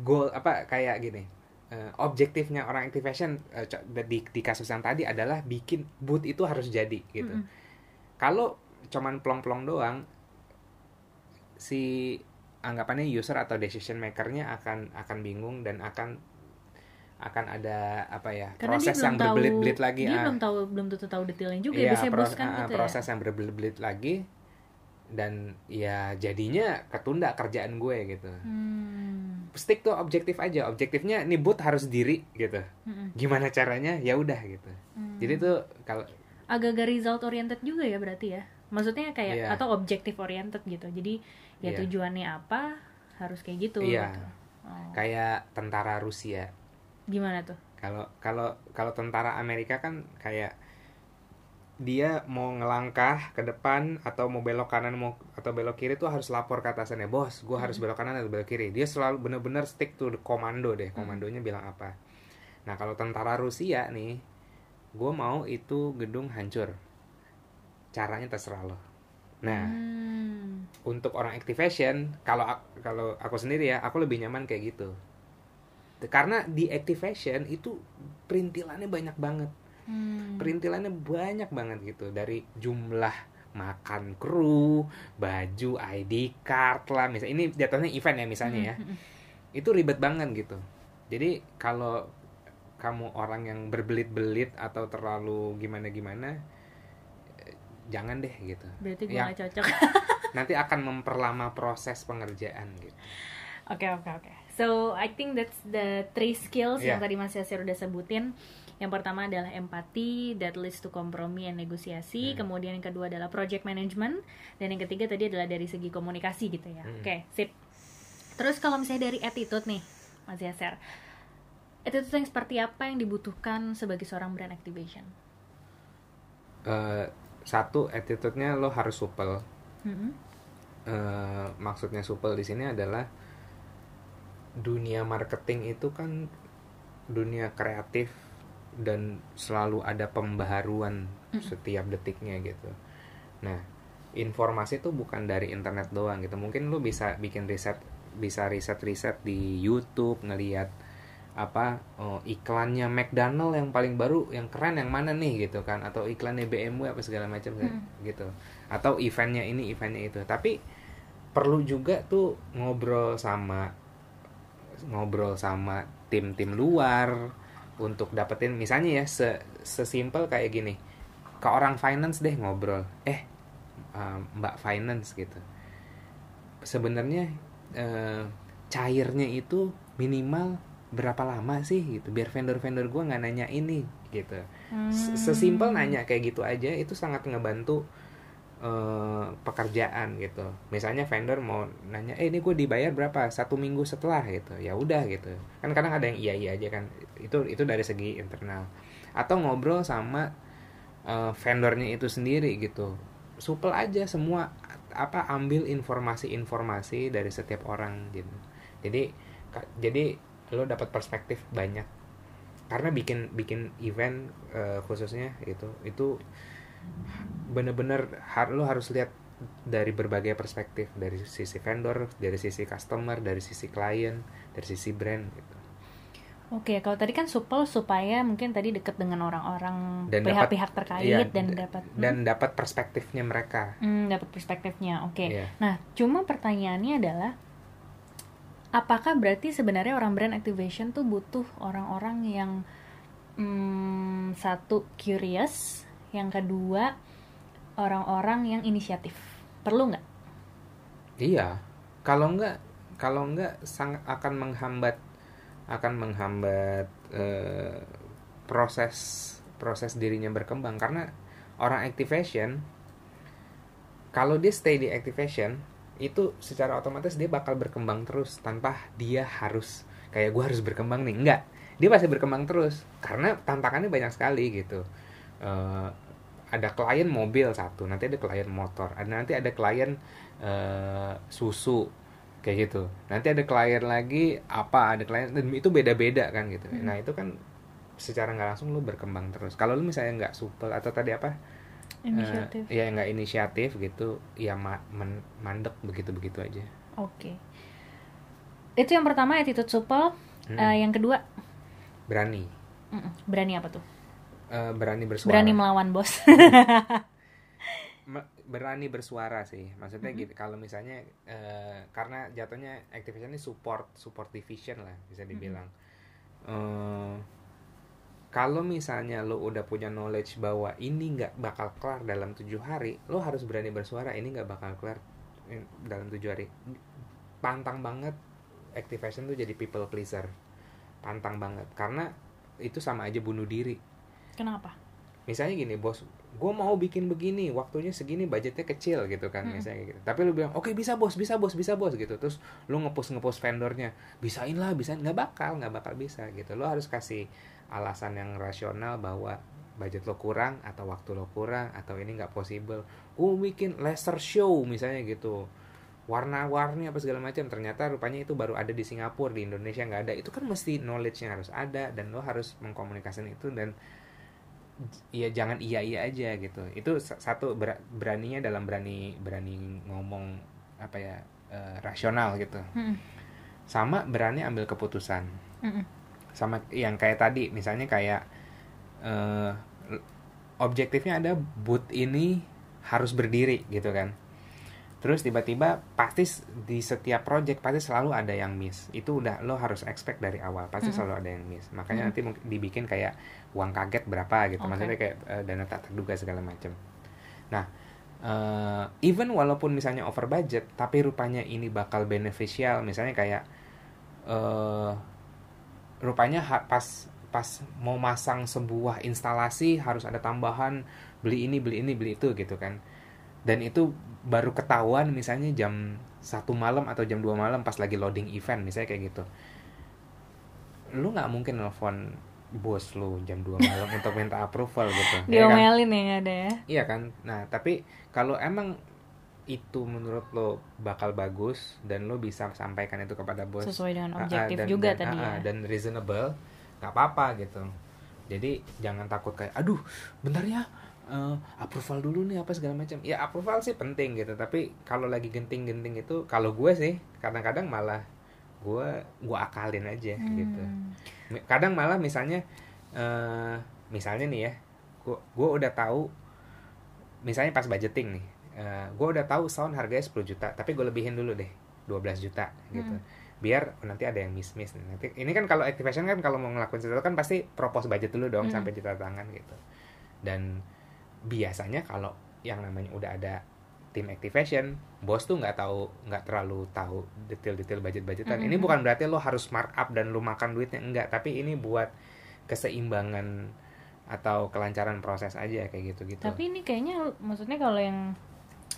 Goal apa kayak gini. Eh, objektifnya orang activation eh, co- di, di kasus yang tadi adalah bikin boot itu harus jadi gitu. Mm-mm. Kalau cuman plong-plong doang si anggapannya user atau decision makernya akan akan bingung dan akan akan ada apa ya Karena proses yang berbelit-belit lagi Dia ah. belum tahu belum tentu tahu detailnya juga. Iya, biasanya pro- bos kan ah, gitu proses ya. yang berbelit-belit lagi dan ya jadinya ketunda kerjaan gue gitu. Hmm. Stick to objektif aja. Objektifnya nih boot harus diri gitu. Mm-mm. Gimana caranya? Ya udah gitu. Hmm. Jadi tuh kalau agak-agak result oriented juga ya berarti ya. Maksudnya kayak Iya. atau objective oriented gitu. Jadi ya Iya. tujuannya apa harus kayak gitu. Iya. gitu. Oh. kayak tentara Rusia Gimana tuh? kalau kalau kalau tentara Amerika kan kayak dia mau ngelangkah ke depan atau mau belok kanan mau atau belok kiri tuh harus lapor ke atasannya bos gue harus belok kanan atau belok kiri. Dia selalu bener-bener stick to the komando deh komandonya bilang apa. Nah kalau tentara Rusia nih gue mau itu gedung hancur. Caranya terserah lo. Nah Hmm. untuk orang activation kalau kalau aku sendiri ya aku lebih nyaman kayak gitu. Karena di activation itu perintilannya banyak banget Hmm. perintilannya banyak banget gitu dari jumlah makan kru baju ID card lah misalnya ini jatuhnya event ya misalnya ya Hmm, hmm, itu ribet banget gitu jadi kalau kamu orang yang berbelit-belit atau terlalu gimana-gimana eh, jangan deh gitu Berarti gue Ya. gak cocok. nanti akan memperlama proses pengerjaan gitu Oke oke oke. So I think that's the three skills yang Yeah. tadi Mas Yasir udah sebutin. Yang pertama adalah empati, that leads to kompromi and negosiasi. Hmm. Kemudian yang kedua adalah project management. Dan yang ketiga tadi adalah dari segi komunikasi gitu ya. Hmm. Oke, sip. Terus kalau misalnya dari attitude nih, Mas Yasir. Attitude yang seperti apa yang dibutuhkan sebagai seorang brand activation? Eh, satu attitude-nya lo harus supel Mhm. Eh, maksudnya supel di sini adalah dunia marketing itu kan dunia kreatif dan selalu ada pembaharuan Mm. setiap detiknya gitu. Nah, informasi itu bukan dari internet doang gitu. Mungkin lu bisa bikin riset, bisa riset-riset di YouTube ngelihat apa oh, iklannya McDonald yang paling baru yang keren yang mana nih gitu kan atau iklannya BMW apa segala macam Hmm. gitu atau eventnya ini eventnya itu tapi perlu juga tuh ngobrol sama ngobrol sama tim-tim luar untuk dapetin misalnya ya se sesimpel kayak gini ke orang finance deh ngobrol. Eh uh, mbak finance gitu. Sebenarnya eh, cairnya itu minimal berapa lama sih gitu biar vendor-vendor gua nggak nanya ini gitu. Hmm. sesimpel nanya kayak gitu aja itu sangat ngebantu eh, pekerjaan gitu. Misalnya vendor mau nanya eh ini gue dibayar berapa? Satu minggu setelah gitu. Ya udah gitu. Kan kadang ada yang iya iya aja kan. Itu itu dari segi internal. Atau ngobrol sama eh, vendornya itu sendiri gitu. Supel aja semua apa ambil informasi-informasi dari setiap orang gitu. Jadi jadi lo dapat perspektif banyak. Karena bikin bikin event eh, khususnya itu itu bener-bener har lo harus lihat dari berbagai perspektif dari sisi vendor dari sisi customer dari sisi klien dari sisi brand gitu Oke, kalau tadi kan supel supaya mungkin tadi deket dengan orang-orang pihak-pihak terkait Iya, dan dapat hmm, dan dapat perspektifnya mereka hmm, dapat perspektifnya. Oke. Iya. Nah, cuma pertanyaannya adalah apakah berarti sebenarnya orang brand activation tuh butuh orang-orang yang hmm, satu curious, yang kedua orang-orang yang inisiatif. Perlu nggak? Iya, kalau enggak kalau enggak sangat akan menghambat akan menghambat eh, proses proses dirinya berkembang. Karena orang activation kalau dia stay di activation itu secara otomatis dia bakal berkembang terus tanpa dia harus kayak gue harus berkembang nih. Enggak dia pasti berkembang terus. Karena tantangannya banyak sekali gitu Eh, ada klien mobil satu nanti ada klien motor ada nanti ada klien eh, susu kayak gitu nanti ada klien lagi apa ada klien dan itu beda-beda kan gitu Hmm. nah itu kan secara nggak langsung lu berkembang terus kalau lu misalnya nggak supel atau tadi apa Inisiatif. Eh, ya nggak inisiatif gitu ya ma- men- mandek begitu begitu aja Oke. Itu yang pertama attitude supel. Hmm. Eh, yang kedua berani mm-mm, berani apa tuh? Eh, berani bersuara. Berani melawan bos. Berani. Bersuara sih. Maksudnya Mhm. gitu kalau misalnya eh, karena jatuhnya activation ini support support division lah bisa dibilang. Eh, kalau misalnya lo udah punya knowledge bahwa ini nggak bakal kelar dalam tujuh hari lo harus berani bersuara ini nggak bakal kelar dalam tujuh hari. Pantang banget activation tuh jadi people pleaser. Pantang banget. Karena itu sama aja bunuh diri Kenapa? misalnya gini bos gue mau bikin begini waktunya segini budgetnya kecil gitu kan Mm. misalnya gitu. Tapi lu bilang oke bisa bos bisa bos bisa bos gitu. Terus lu ngepost ngepost vendornya bisain lah bisain. Nggak bakal nggak bakal bisa gitu. Lo harus kasih alasan yang rasional bahwa budget lo kurang atau waktu lo kurang atau ini nggak possible. Gue bikin laser show misalnya gitu. Warna-warni apa segala macam ternyata rupanya itu baru ada di Singapura di Indonesia nggak ada. Itu kan mesti knowledge-nya harus ada dan lo harus mengkomunikasikan itu dan ya jangan iya iya aja gitu itu sa- satu ber- beraninya dalam berani berani ngomong apa ya eh, rasional gitu Mm-mm. sama berani ambil keputusan Mm-mm. sama yang kayak tadi misalnya kayak eh, objektifnya ada booth ini harus berdiri gitu kan terus tiba-tiba pasti di setiap project pasti selalu ada yang miss itu udah lo harus expect dari awal pasti Mhm. selalu ada yang miss makanya Mhm. nanti mungkin dibikin kayak uang kaget berapa gitu Oke. maksudnya kayak eh, dana tak terduga segala macam nah eh, even walaupun misalnya over budget tapi rupanya ini bakal beneficial misalnya kayak eh rupanya ha- pas pas mau masang sebuah instalasi harus ada tambahan beli ini beli ini beli itu gitu kan dan itu baru ketahuan misalnya jam satu malam atau jam 2 malam pas lagi loading event misalnya kayak gitu lu nggak mungkin nelfon bos lu jam 2 malam untuk minta approval gitu ya kan? Diomelin ya nggak ada ya. Iya kan? Nah, tapi kalau emang itu menurut lo bakal bagus dan lo bisa sampaikan itu kepada bos Sesuai dengan ah, ah, objektif dan- juga dan- tadi ah, ya. dan reasonable nggak apa-apa gitu. Jadi jangan takut kayak aduh, bentar ya eh, approval dulu nih apa segala macam. Ya approval sih penting gitu, tapi kalau lagi genting-genting itu kalau gue sih kadang-kadang malah gue gue akalin aja gitu Hmm. kadang malah misalnya eh misalnya nih ya gua gua udah tahu misalnya pas budgeting nih eh gua udah tahu sound harganya 10 juta tapi gue lebihin dulu deh 12 juta gitu Hmm. biar nanti ada yang miss miss nanti ini kan kalau activation kan kalau mau ngelakuin sesuatu kan pasti propose budget dulu dong Hmm. sampai di tangan gitu dan biasanya kalau yang namanya udah ada tim activation bos tuh nggak tahu nggak terlalu tahu detail-detail budget-budgetan ini Mm-mm. bukan berarti lo harus markup dan lo makan duitnya enggak tapi ini buat keseimbangan atau kelancaran proses aja kayak gitu-gitu Tapi ini kayaknya maksudnya kalau yang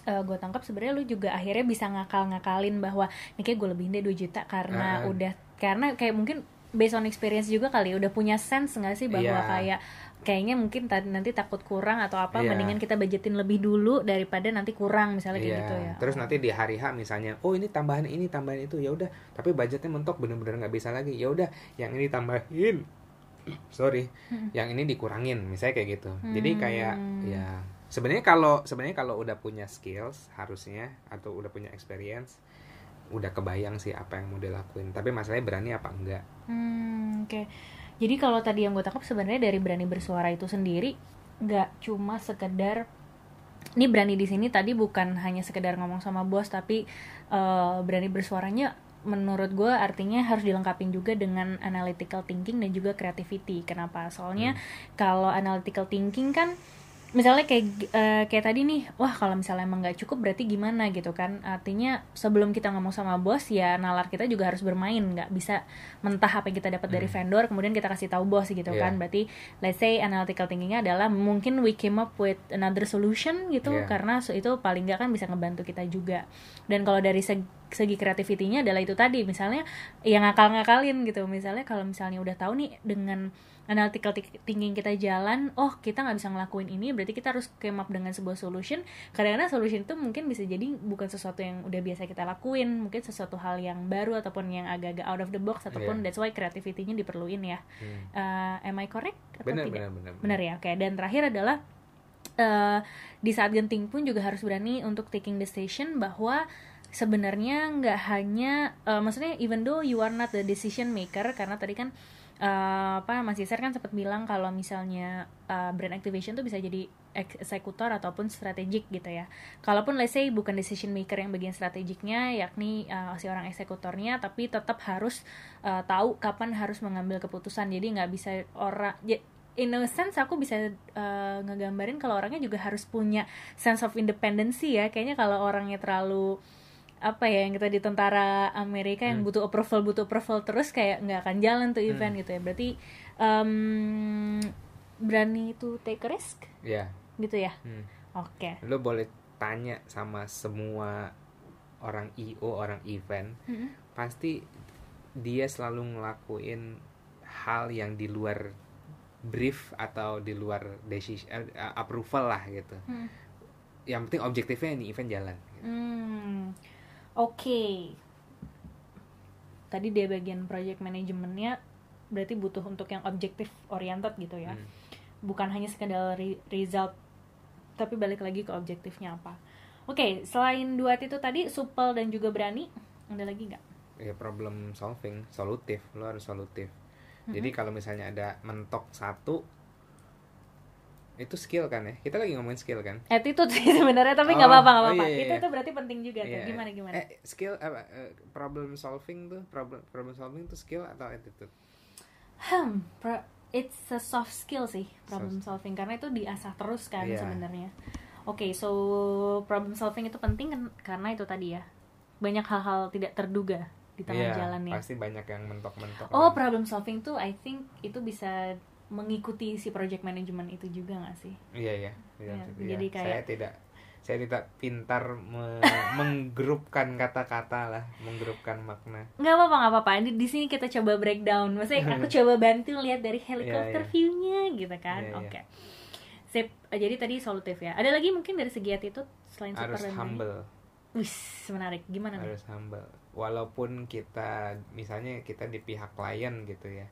gue tangkap sebenarnya lu juga akhirnya bisa ngakal-ngakalin bahwa ini kayak gue lebihin deh 2 juta karena Ah. udah karena kayak mungkin based on experience juga kali udah punya sense nggak sih bahwa Iya. kayak kayaknya mungkin tadi nanti takut kurang atau apa Iya. mendingan kita budgetin lebih dulu daripada nanti kurang misalnya kayak Iya, gitu ya. terus nanti di hari H misalnya, oh ini tambahan ini tambahan itu ya udah, tapi budgetnya mentok bener-bener nggak bisa lagi, ya udah yang ini tambahin, sorry, Hmm. yang ini dikurangin, misalnya kayak gitu. Jadi kayak Hmm. ya sebenarnya kalau sebenarnya kalau udah punya skills harusnya atau udah punya experience, udah kebayang sih apa yang mau dilakuin. Tapi masalahnya berani apa enggak? Hmm, oke. Jadi kalau tadi yang gue tangkap sebenarnya dari berani bersuara itu sendiri nggak cuma sekedar ini berani di sini tadi bukan hanya sekedar ngomong sama bos tapi eh, berani bersuaranya menurut gue artinya harus dilengkapi juga dengan analytical thinking dan juga creativity. Kenapa? Soalnya kalau analytical thinking kan misalnya kayak eh, kayak tadi nih wah kalau misalnya emang nggak cukup berarti gimana gitu kan? Artinya sebelum kita ngomong sama bos ya nalar kita juga harus bermain. Nggak bisa mentah apa yang kita dapat dari vendor kemudian kita kasih tahu bos gitu Iya. kan? Berarti let's say analytical thinkingnya adalah mungkin we came up with another solution gitu Iya. karena so- itu paling nggak kan bisa ngebantu kita juga. Dan kalau dari segi, segi creativity-nya adalah itu tadi. Misalnya yang ngakal-ngakalin gitu. Misalnya kalau misalnya udah tahu nih dengan analytical thi- thinking kita jalan oh kita nggak bisa ngelakuin ini berarti kita harus came up dengan sebuah solution. Kadang-kadang solution itu mungkin bisa jadi bukan sesuatu yang udah biasa kita lakuin mungkin sesuatu hal yang baru ataupun yang agak-agak out of the box ataupun Iya. that's why creativity-nya diperluin ya. Hmm. Uh, am I correct atau Bener, tidak? bener, bener, benar ya oke. Dan terakhir adalah eh, di saat genting pun juga harus berani untuk taking decision bahwa sebenarnya nggak hanya eh, maksudnya even though you are not the decision maker karena tadi kan eh, apa Mas Yasser kan sempat bilang kalau misalnya eh, brand activation tuh bisa jadi ek- eksekutor ataupun strategik gitu ya. Kalaupun let's say bukan decision maker yang bagian strategiknya yakni eh, si orang eksekutornya tapi tetap harus eh, tahu kapan harus mengambil keputusan. Jadi nggak bisa orang ya, in a sense aku bisa uh, ngegambarin kalau orangnya juga harus punya sense of independency ya kayaknya kalau orangnya terlalu apa ya yang kita di tentara Amerika yang Hmm. butuh approval butuh approval terus kayak nggak akan jalan tuh event gitu ya berarti um, berani to take a risk Ya, gitu ya Hmm. oke lo boleh tanya sama semua orang io orang event Mm-mm. pasti dia selalu ngelakuin hal yang di luar brief atau di luar decision eh, approval lah gitu Hmm. yang penting objektifnya ini event jalan gitu. Hmm, oke. Tadi dia bagian project manajemennya berarti butuh untuk yang objektif oriented gitu ya. Hmm. Bukan hanya sekedar re- result tapi balik lagi ke objektifnya apa. Oke, selain dua itu tadi supel dan juga berani, ada lagi nggak? ya problem solving solutif lo harus solutif jadi kalau misalnya ada mentok satu itu skill kan ya kita lagi ngomongin skill kan Attitude sih sebenarnya tapi nggak Oh, apa-apa nggak oh apa-apa. iya, iya, Itu iya. tuh berarti penting juga tuh. Iya. Gimana gimana? eh skill apa eh, problem solving tuh problem problem solving tuh skill atau attitude Hmm, pro- it's a soft skill sih problem solving karena itu diasah terus kan Iya. sebenarnya. Oke, so problem solving itu penting kan karena itu tadi ya banyak hal-hal tidak terduga di tengah Iya, jalan ya. pasti banyak yang mentok-mentok Oh, kan. problem solving tuh I think itu bisa mengikuti si project management itu juga nggak sih? iya iya iya, iya. jadi saya kayak- tidak saya tidak pintar me- menggrupkan kata-kata lah menggrupkan makna Nggak apa-apa nggak apa-apa. Di, di sini kita coba breakdown. Maksudnya aku coba bantu lihat dari helikopter Iya, iya. view-nya gitu kan. Iya. Oke. Sip. Eh, Jadi tadi solutif ya. Ada lagi mungkin dari segi attitude selain super harus berani? humble Wis, menarik. Gimana nih? harus humble walaupun kita misalnya kita di pihak klien gitu ya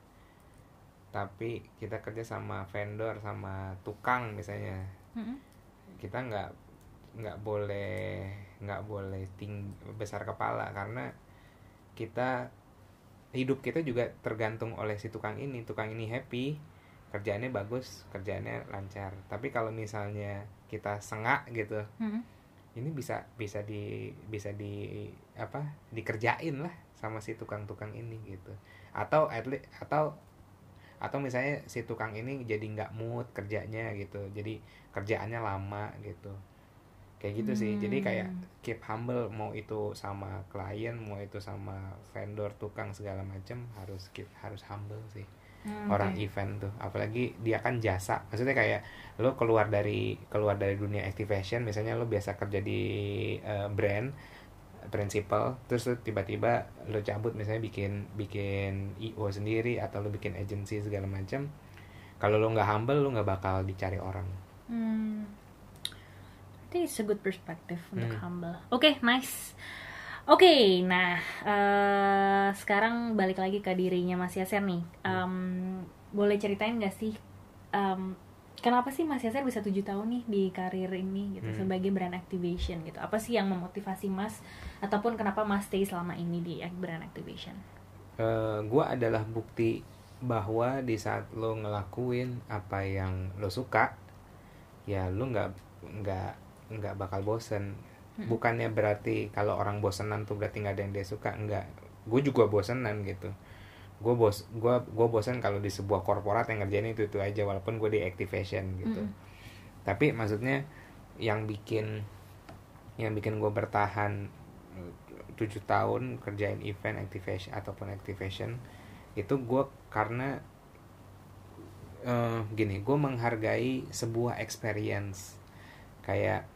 tapi kita kerja sama vendor sama tukang misalnya Mm-mm. kita nggak nggak boleh nggak boleh ting besar kepala karena kita hidup kita juga tergantung oleh si tukang ini tukang ini happy kerjaannya bagus kerjaannya lancar tapi kalau misalnya kita sengak gitu Mm-mm. ini bisa bisa di bisa di apa dikerjain lah sama si tukang-tukang ini gitu atau at least atau atau misalnya si tukang ini jadi nggak mood kerjanya gitu jadi kerjaannya lama gitu. Kayak gitu sih. Jadi kayak Hmm. keep humble mau itu sama klien mau itu sama vendor tukang segala macam harus keep harus humble sih. Hmm, orang event tuh. Apalagi dia kan jasa. Maksudnya kayak lo keluar dari keluar dari dunia activation misalnya lo biasa kerja di eh, brand principal terus tiba-tiba lo cabut misalnya bikin bikin io sendiri atau lo bikin agency segala macam kalau lo nggak humble lo nggak bakal dicari orang Hmm. Itu a good perspective untuk Hmm. humble. Oke, nice. Oke, nah eh, sekarang balik lagi ke dirinya Mas Yaser nih. Em, boleh ceritain gak sih em, kenapa sih Mas Yaser bisa tujuh tahun nih di karir ini gitu Hmm. sebagai brand activation gitu? Apa sih yang memotivasi Mas ataupun kenapa Mas stay selama ini di brand activation? Eh, gua adalah bukti bahwa di saat lo ngelakuin apa yang lo suka ya lo nggak nggak nggak bakal bosen bukannya berarti kalau orang bosenan tuh berarti nggak ada yang dia suka nggak gue juga bosenan gitu gue bos gue gue bosen kalau di sebuah korporat yang ngerjain itu itu aja walaupun gue di activation gitu Mm-mm. tapi maksudnya yang bikin yang bikin gue bertahan eh, tujuh tahun kerjain event activation ataupun activation itu gue karena eh, gini gue menghargai sebuah experience kayak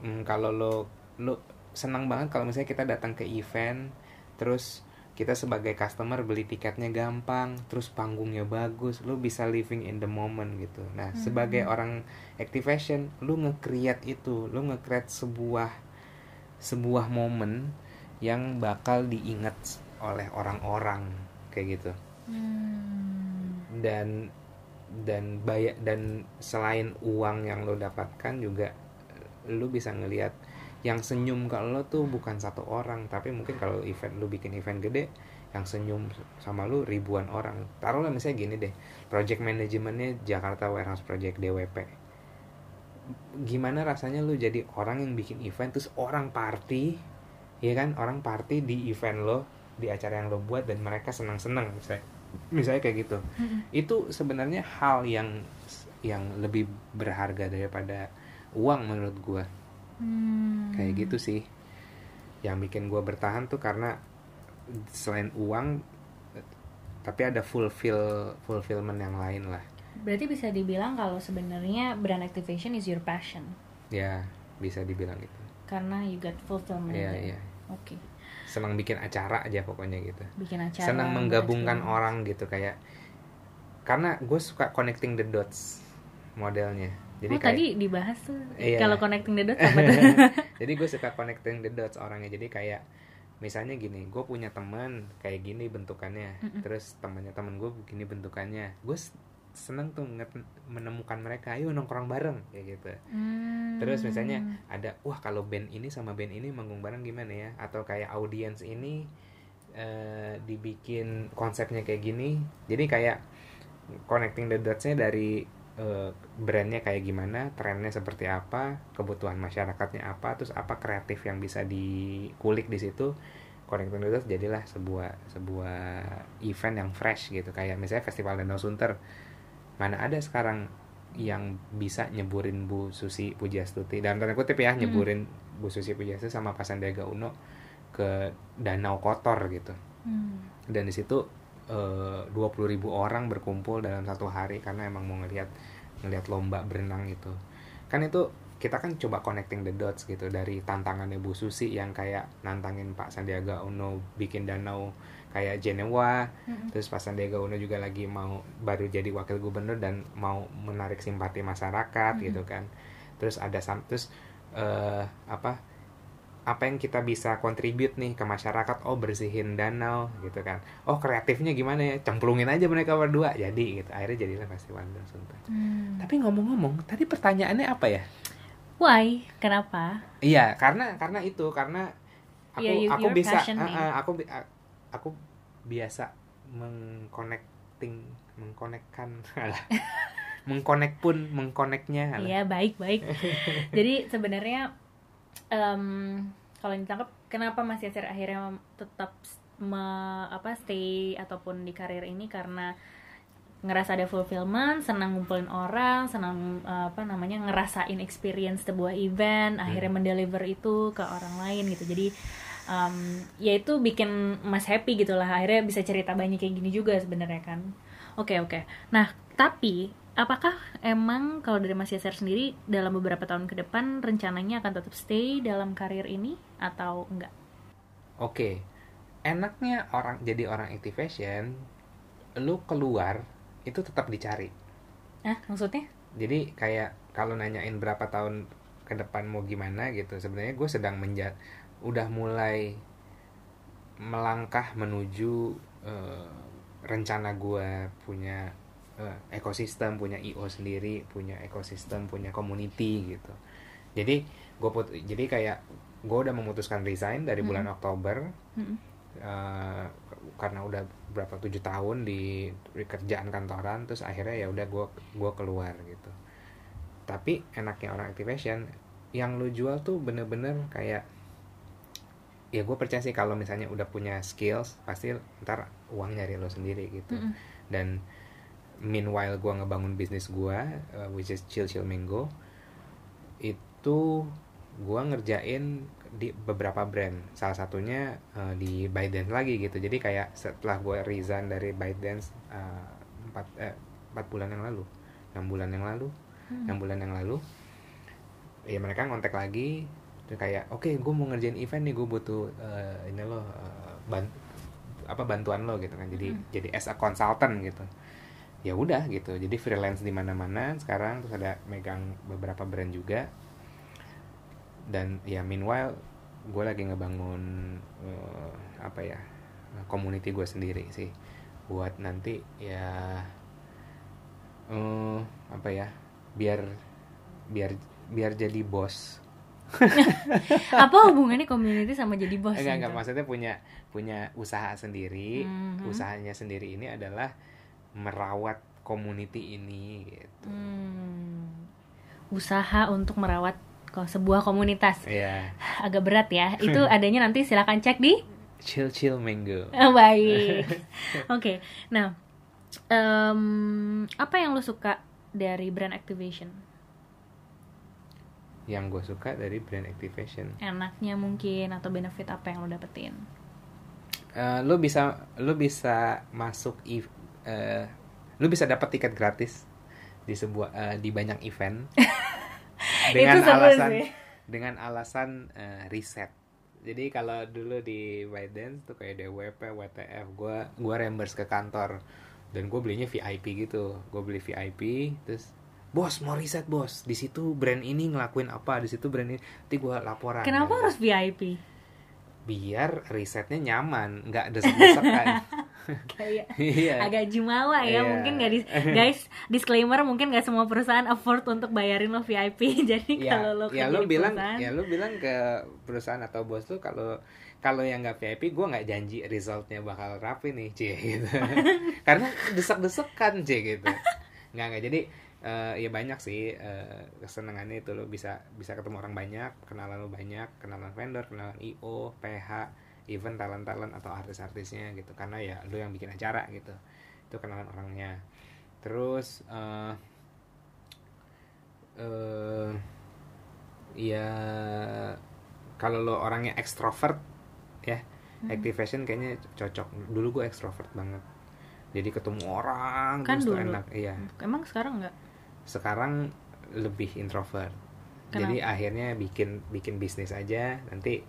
mm, kalau lo lo senang banget kalau misalnya kita datang ke event terus kita sebagai customer beli tiketnya gampang terus panggungnya bagus lo bisa living in the moment gitu. Nah sebagai orang activation lo nge-create itu lo nge-create sebuah sebuah momen yang bakal diingat oleh orang-orang kayak gitu. Hmm. dan dan bayar dan selain uang yang lo dapatkan juga lo bisa ngelihat yang senyum ke lo tuh bukan satu orang tapi mungkin kalau event lo bikin event gede yang senyum sama lo ribuan orang. Taruhlah misalnya gini deh project manajemennya Jakarta Warehouse Project DWP gimana rasanya lo jadi orang yang bikin event terus orang party ya kan? Orang party di event lo di acara yang lo buat dan mereka senang-senang misalnya. Misalnya kayak gitu. Itu sebenarnya hal yang yang lebih berharga daripada uang menurut gua Hmm. kayak gitu sih yang bikin gua bertahan tuh karena selain uang tapi ada fulfill fulfillment yang lain lah Berarti bisa dibilang kalau sebenarnya brand activation is your passion ya bisa dibilang gitu karena you got fulfillment. There. iya. Oke. senang bikin acara aja pokoknya gitu Bikin acara. senang menggabungkan orang gitu kayak karena gue suka connecting the dots modelnya jadi oh, kayak tadi dibahas tuh Iya. kalau connecting the dots apa tuh? jadi gue suka connecting the dots orangnya jadi kayak misalnya gini gue punya teman kayak gini bentukannya Mm-mm. terus temannya teman gue begini bentukannya gue seneng tuh menemukan mereka ayo nongkrong bareng kayak gitu Hmm. terus misalnya ada wah kalau band ini sama band ini manggung bareng gimana ya atau kayak audiens ini eh, dibikin konsepnya kayak gini jadi kayak connecting the dots-nya dari eh, brandnya kayak gimana trennya seperti apa kebutuhan masyarakatnya apa terus apa kreatif yang bisa dikulik di situ. Connecting the dots jadilah sebuah sebuah event yang fresh gitu. Kayak misalnya festival Danau Sunter. Mana ada sekarang yang bisa nyeburin Bu Susi Pujiastuti dalam tanda kutip ya nyeburin Bu Susi Pujiastuti sama Pak Sandiaga Uno ke danau kotor gitu. Hmm. dan di situ dua puluh ribu orang berkumpul dalam satu hari karena emang mau ngelihat ngelihat lomba berenang gitu kan itu kita kan coba connecting the dots gitu dari tantangannya Bu Susi yang kayak nantangin Pak Sandiaga Uno bikin danau kayak Jenewa Mm-mm. terus Pak Sandiaga Uno juga lagi mau baru jadi wakil gubernur dan mau menarik simpati masyarakat Mhm. gitu kan terus ada terus eh, apa apa yang kita bisa kontribut nih ke masyarakat oh bersihin danau gitu kan oh kreatifnya gimana ya cemplungin aja mereka berdua jadi gitu akhirnya jadilah festival Danau Sunter Hmm. tapi ngomong-ngomong tadi pertanyaannya apa ya Why? Kenapa? iya karena karena itu karena aku Iya, you- aku bisa uh, uh, aku uh, aku biasa mengconnecting mengkonekkan mengkonek pun mengkoneknya. Iya baik baik. Jadi sebenarnya em, kalau ditangkap kenapa Mas Yasir akhirnya tetap me- apa stay ataupun di karir ini karena ngerasa ada fulfillment, senang ngumpulin orang, senang apa namanya ngerasain experience sebuah event, akhirnya mendeliver itu ke orang lain gitu. Jadi em, ya itu bikin Mas happy gitu lah. Akhirnya bisa cerita banyak kayak gini juga sebenarnya kan. Oke oke. Nah tapi apakah emang kalau dari Mas Yasir sendiri dalam beberapa tahun ke depan rencananya akan tetap stay dalam karir ini atau enggak? Oke, enaknya orang jadi orang activation, lu keluar itu tetap dicari. Ah maksudnya? Jadi kayak kalau nanyain berapa tahun ke depan mau gimana gitu, sebenarnya gue sedang menja udah mulai melangkah menuju eh, rencana gue punya eh, ekosistem, punya io sendiri, punya ekosistem, punya community gitu. Jadi gue put, jadi kayak gue udah memutuskan resign dari bulan Oktober Mm-mm. eh, karena udah berapa tujuh tahun di, kerjaan kantoran terus akhirnya ya udah gue gua keluar gitu tapi enaknya orang activation yang lu jual tuh bener-bener kayak ya gue percaya sih kalau misalnya udah punya skills pasti ntar uang nyari lo sendiri gitu Mm-mm. dan meanwhile gue ngebangun bisnis gue uh, which is Chill Chill Mango itu gue ngerjain di beberapa brand salah satunya uh, di ByteDance lagi gitu jadi kayak setelah gue resign dari ByteDance uh, empat eh, empat bulan yang lalu enam bulan yang lalu Hmm. enam bulan yang lalu ya mereka ngontek lagi Terus kayak oke gue mau ngerjain event nih gue butuh uh, ini lo uh, ban- apa bantuan lo gitu kan jadi Mm. jadi as a consultant gitu ya udah gitu. Jadi freelance di mana-mana sekarang terus ada megang beberapa brand juga. Dan ya meanwhile gue lagi ngebangun eh, apa ya community gue sendiri sih. Buat nanti ya eh apa ya biar biar biar jadi bos. Apa hubungannya community sama jadi bos? enggak enggak. Maksudnya punya punya usaha sendiri. Mhm. usahanya sendiri ini adalah merawat community ini gitu Hmm. Usaha untuk merawat sebuah komunitas ya agak berat ya. Itu adanya nanti silakan cek di chill chill mango Oh, baik. Oke, nah em, apa yang lo suka dari brand activation? yang gue suka dari brand activation Enaknya mungkin atau benefit apa yang lo dapetin? Eh, lu bisa lu bisa masuk eh, lu bisa dapat tiket gratis di sebuah eh, di banyak event dengan alasan sih. dengan alasan eh, riset jadi kalau dulu di ByteDance tuh kayak DWP, WTF, gue gua reimburse ke kantor dan gue belinya VIP gitu, gue beli VIP, terus bos mau riset bos, di situ brand ini ngelakuin apa, di situ brand ini, nanti gue laporan. Kenapa Dan harus VIP? Biar risetnya nyaman, nggak desek-desekan. Kayak Iya. agak jumawa ya Iya. mungkin nggak dis- guys disclaimer mungkin nggak semua perusahaan afford untuk bayarin lo VIP jadi ya, kalau lo ya di bilang perusahaan ya lu bilang ke perusahaan atau bos tuh kalau kalau yang nggak VIP gue nggak janji resultnya bakal rapi nih cie gitu. Karena desek-desekan cie gitu. Nggak nggak. Jadi eh, ya banyak sih eh, kesenangannya itu lo bisa bisa ketemu orang banyak kenalan lo banyak kenalan vendor kenalan io ph even talent-talent atau artis-artisnya gitu. Karena ya lo yang bikin acara gitu. Itu kenalan orangnya. Terus eh eh ya kalau lo orangnya ekstrovert ya Hmm. activation kayaknya cocok. Dulu gue ekstrovert banget. Jadi ketemu orang Kan dulu. enak iya. Emang sekarang nggak? Sekarang lebih introvert. Jadi akhirnya bikin bikin bisnis aja. Nanti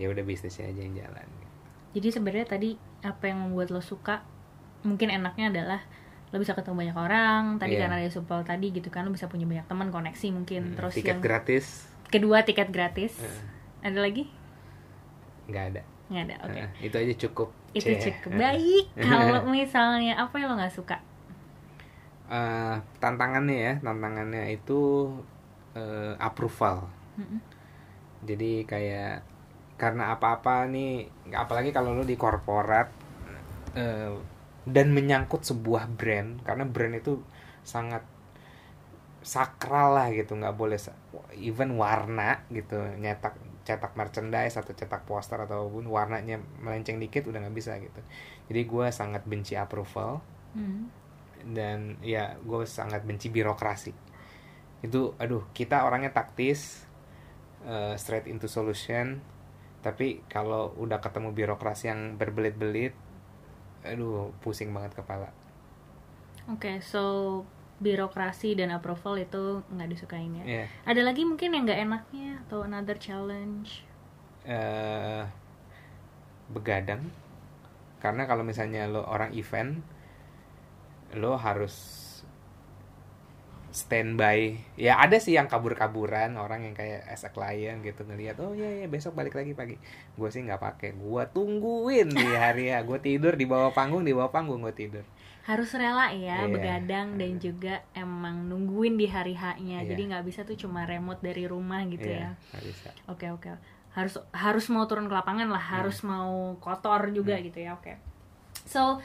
ya udah bisnisnya aja yang jalan. Jadi sebenarnya tadi apa yang membuat lo suka mungkin enaknya adalah lo bisa ketemu banyak orang tadi Iya. karena ada support tadi gitu kan lo bisa punya banyak teman koneksi mungkin Hmm, terus tiket yang gratis. Kedua tiket gratis. Eh. ada lagi? Nggak ada. Nggak ada oke. Eh, itu aja cukup. Itu Cie. cukup. Baik kalau misalnya apa yang lo nggak suka? Eh, tantangannya ya tantangannya itu eh, approval. Mm-mm. jadi kayak karena apa-apa nih apalagi kalau lu di korporat eh, dan menyangkut sebuah brand karena brand itu sangat sakral lah gitu nggak boleh even warna gitu nyetak cetak merchandise atau cetak poster ataupun warnanya melenceng dikit udah nggak bisa gitu jadi gue sangat benci approval Hmm. dan ya gue sangat benci birokrasi itu aduh kita orangnya taktis eh, straight into solution tapi kalau udah ketemu birokrasi yang berbelit-belit aduh pusing banget kepala Oke, so birokrasi dan approval itu nggak disukain ya. ya Ada lagi mungkin yang nggak enaknya atau another challenge? eh, begadang karena kalau misalnya lo orang event lo harus standby ya ada sih yang kabur-kaburan orang yang kayak as a client gitu ngelihat oh iya iya besok balik lagi pagi gue sih nggak pakai gue tungguin di hari ya gue tidur di bawah panggung di bawah panggung gue tidur Harus rela ya, Iya. begadang dan juga emang nungguin di hari H-nya. Iya. Jadi nggak bisa tuh cuma remote dari rumah gitu ya. Iya, nggak bisa Oke oke. Harus harus mau turun ke lapangan lah, Hmm. harus mau kotor juga gitu ya. Oke. So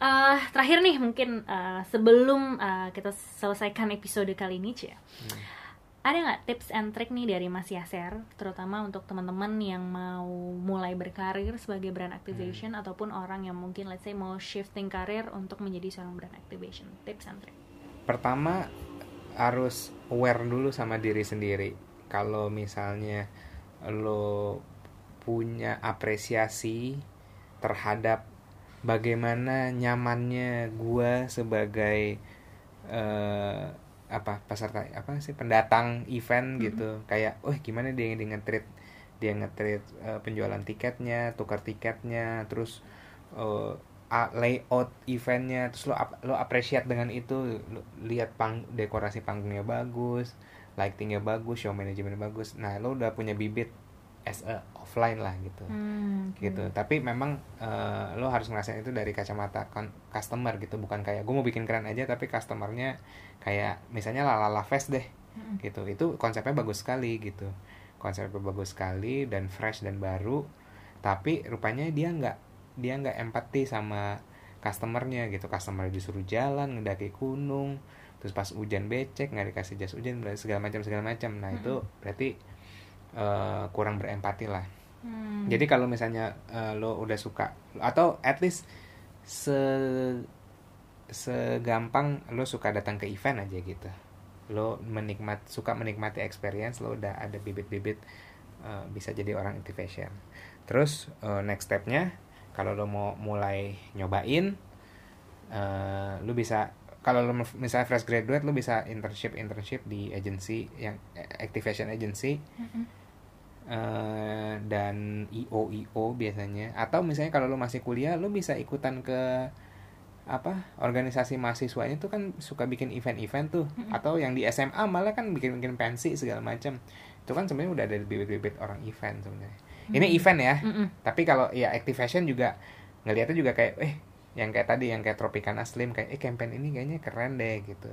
eh, terakhir nih mungkin eh, sebelum eh, kita selesaikan episode kali ini Cia. Hmm. Ada nggak tips and trick nih dari Mas Yaser, terutama untuk teman-teman yang mau mulai berkarir sebagai brand activation Hmm. ataupun orang yang mungkin let's say mau shifting karir untuk menjadi seorang brand activation. Tips and trick. pertama harus aware dulu sama diri sendiri kalau misalnya lo punya apresiasi terhadap bagaimana nyamannya gua sebagai eh, apa peserta apa sih pendatang event gitu. Kayak oh gimana dia dia nge-treat dia nge-treat eh, penjualan tiketnya tukar tiketnya terus a- layout eventnya terus lo ap- lo appreciate dengan itu lo lihat pang dekorasi panggungnya bagus lightingnya bagus show manajemennya bagus. Nah lo udah punya bibit as a offline lah gitu. Hmm, gitu. Tapi memang eh, lo harus ngerasain itu dari kacamata customer gitu. Bukan kayak gue mau bikin keren aja tapi customernya kayak misalnya lalala fest deh. Mm-mm. gitu. Itu konsepnya bagus sekali gitu. Konsepnya bagus sekali dan fresh dan baru. Tapi rupanya dia nggak dia nggak empati sama customernya gitu. Customer disuruh jalan ngedaki gunung terus pas hujan becek nggak dikasih jas hujan segala macam segala macam. Nah itu berarti eh, kurang berempati lah Hmm. jadi kalau misalnya eh, lo udah suka atau at least se segampang lo suka datang ke event aja gitu. Lo menikmat suka menikmati experience lo udah ada bibit-bibit eh, bisa jadi orang activation. Terus eh, next stepnya kalau lo mau mulai nyobain eh, lo bisa kalau lu misalnya fresh graduate lu bisa internship internship di agency yang activation agency eh, dan io io biasanya. Atau misalnya kalau lu masih kuliah lu bisa ikutan ke apa organisasi mahasiswanya tuh kan suka bikin event-event tuh. Atau yang di SMA malah kan bikin-bikin pensi segala macam itu kan sebenarnya udah ada bibit-bibit orang event sebenarnya. Ini event ya. Mm-mm. tapi kalau ya activation juga ngelihatnya juga kayak eh yang kayak tadi yang kayak Tropicana Slim kayak eh campaign ini kayaknya keren deh gitu.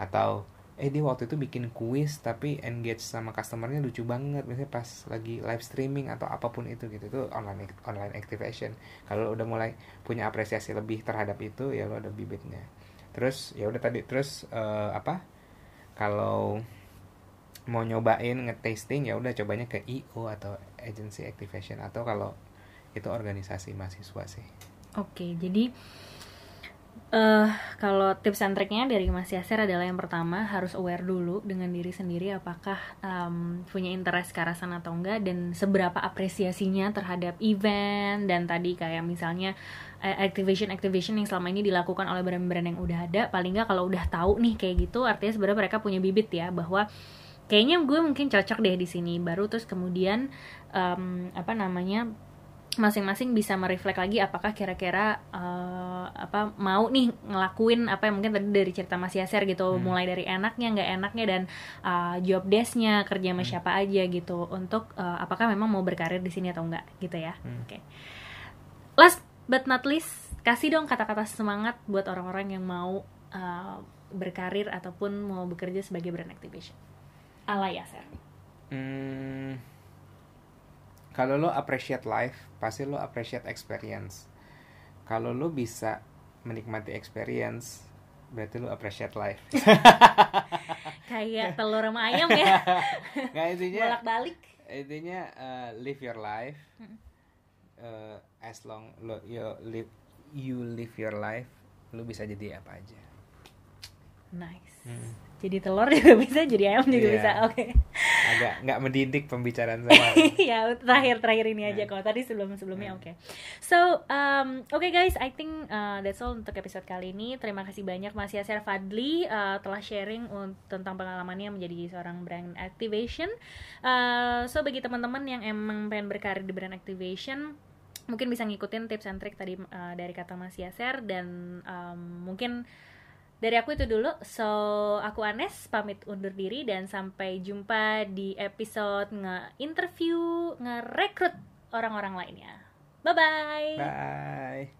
Atau eh dia waktu itu bikin kuis tapi engage sama customernya lucu banget. Misalnya pas lagi live streaming atau apa pun itu gitu. Itu online online activation. Kalau udah mulai punya apresiasi lebih terhadap itu ya lo ada bibitnya. Terus ya udah tadi terus eh, apa? Kalau mau nyobain nge-tasting ya udah cobanya ke IO atau agency activation atau kalau itu organisasi mahasiswa sih. Oke, jadi eh kalau tips and triknya dari Mas Yasir adalah yang pertama harus aware dulu dengan diri sendiri apakah em, punya interest ke arah sana atau enggak dan seberapa apresiasinya terhadap event dan tadi kayak misalnya eh, activation activation yang selama ini dilakukan oleh brand-brand yang udah ada. Paling nggak kalau udah tahu nih kayak gitu artinya sebenarnya mereka punya bibit ya bahwa kayaknya gue mungkin cocok deh di sini. Baru terus kemudian em, apa namanya masing-masing bisa mereflek lagi apakah kira-kira eh, apa mau nih ngelakuin apa yang mungkin tadi dari cerita Mas Yaser gitu. Mulai dari enaknya nggak enaknya dan eh, job desknya kerja sama siapa aja gitu. Untuk eh, apakah memang mau berkarir di sini atau enggak gitu ya. Oke. Last but not least kasih dong kata-kata semangat buat orang-orang yang mau eh, berkarir ataupun mau bekerja sebagai brand activation. Ala Yaser. Hmm, kalau lo appreciate life, pasti lo appreciate experience. Kalau lo bisa menikmati experience, berarti lo appreciate life. kayak telur sama ayam ya Nggak intinya, bolak-balik intinya uh, live your life. Uh, as long lo you live you live your life, lo bisa jadi apa aja. Nice. Hmm. Jadi telur juga bisa, jadi ayam juga Iya. bisa. Oke. Agak nggak mendidik pembicaraan saya. ya terakhir terakhir ini aja Hmm. kok. Tadi sebelum sebelumnya Hmm. oke. So um, oke guys, I think uh, that's all untuk episode kali ini. Terima kasih banyak Mas Yasir Fadli uh, telah sharing tentang pengalamannya menjadi seorang brand activation. Uh, so bagi teman-teman yang emang pengen berkarir di brand activation mungkin bisa ngikutin tips and trick tadi uh, dari kata Mas Yaser dan um, mungkin dari aku itu dulu. So, aku Anes pamit undur diri dan sampai jumpa di episode nge-interview, nge-rekrut orang-orang lainnya. Bye-bye. Bye.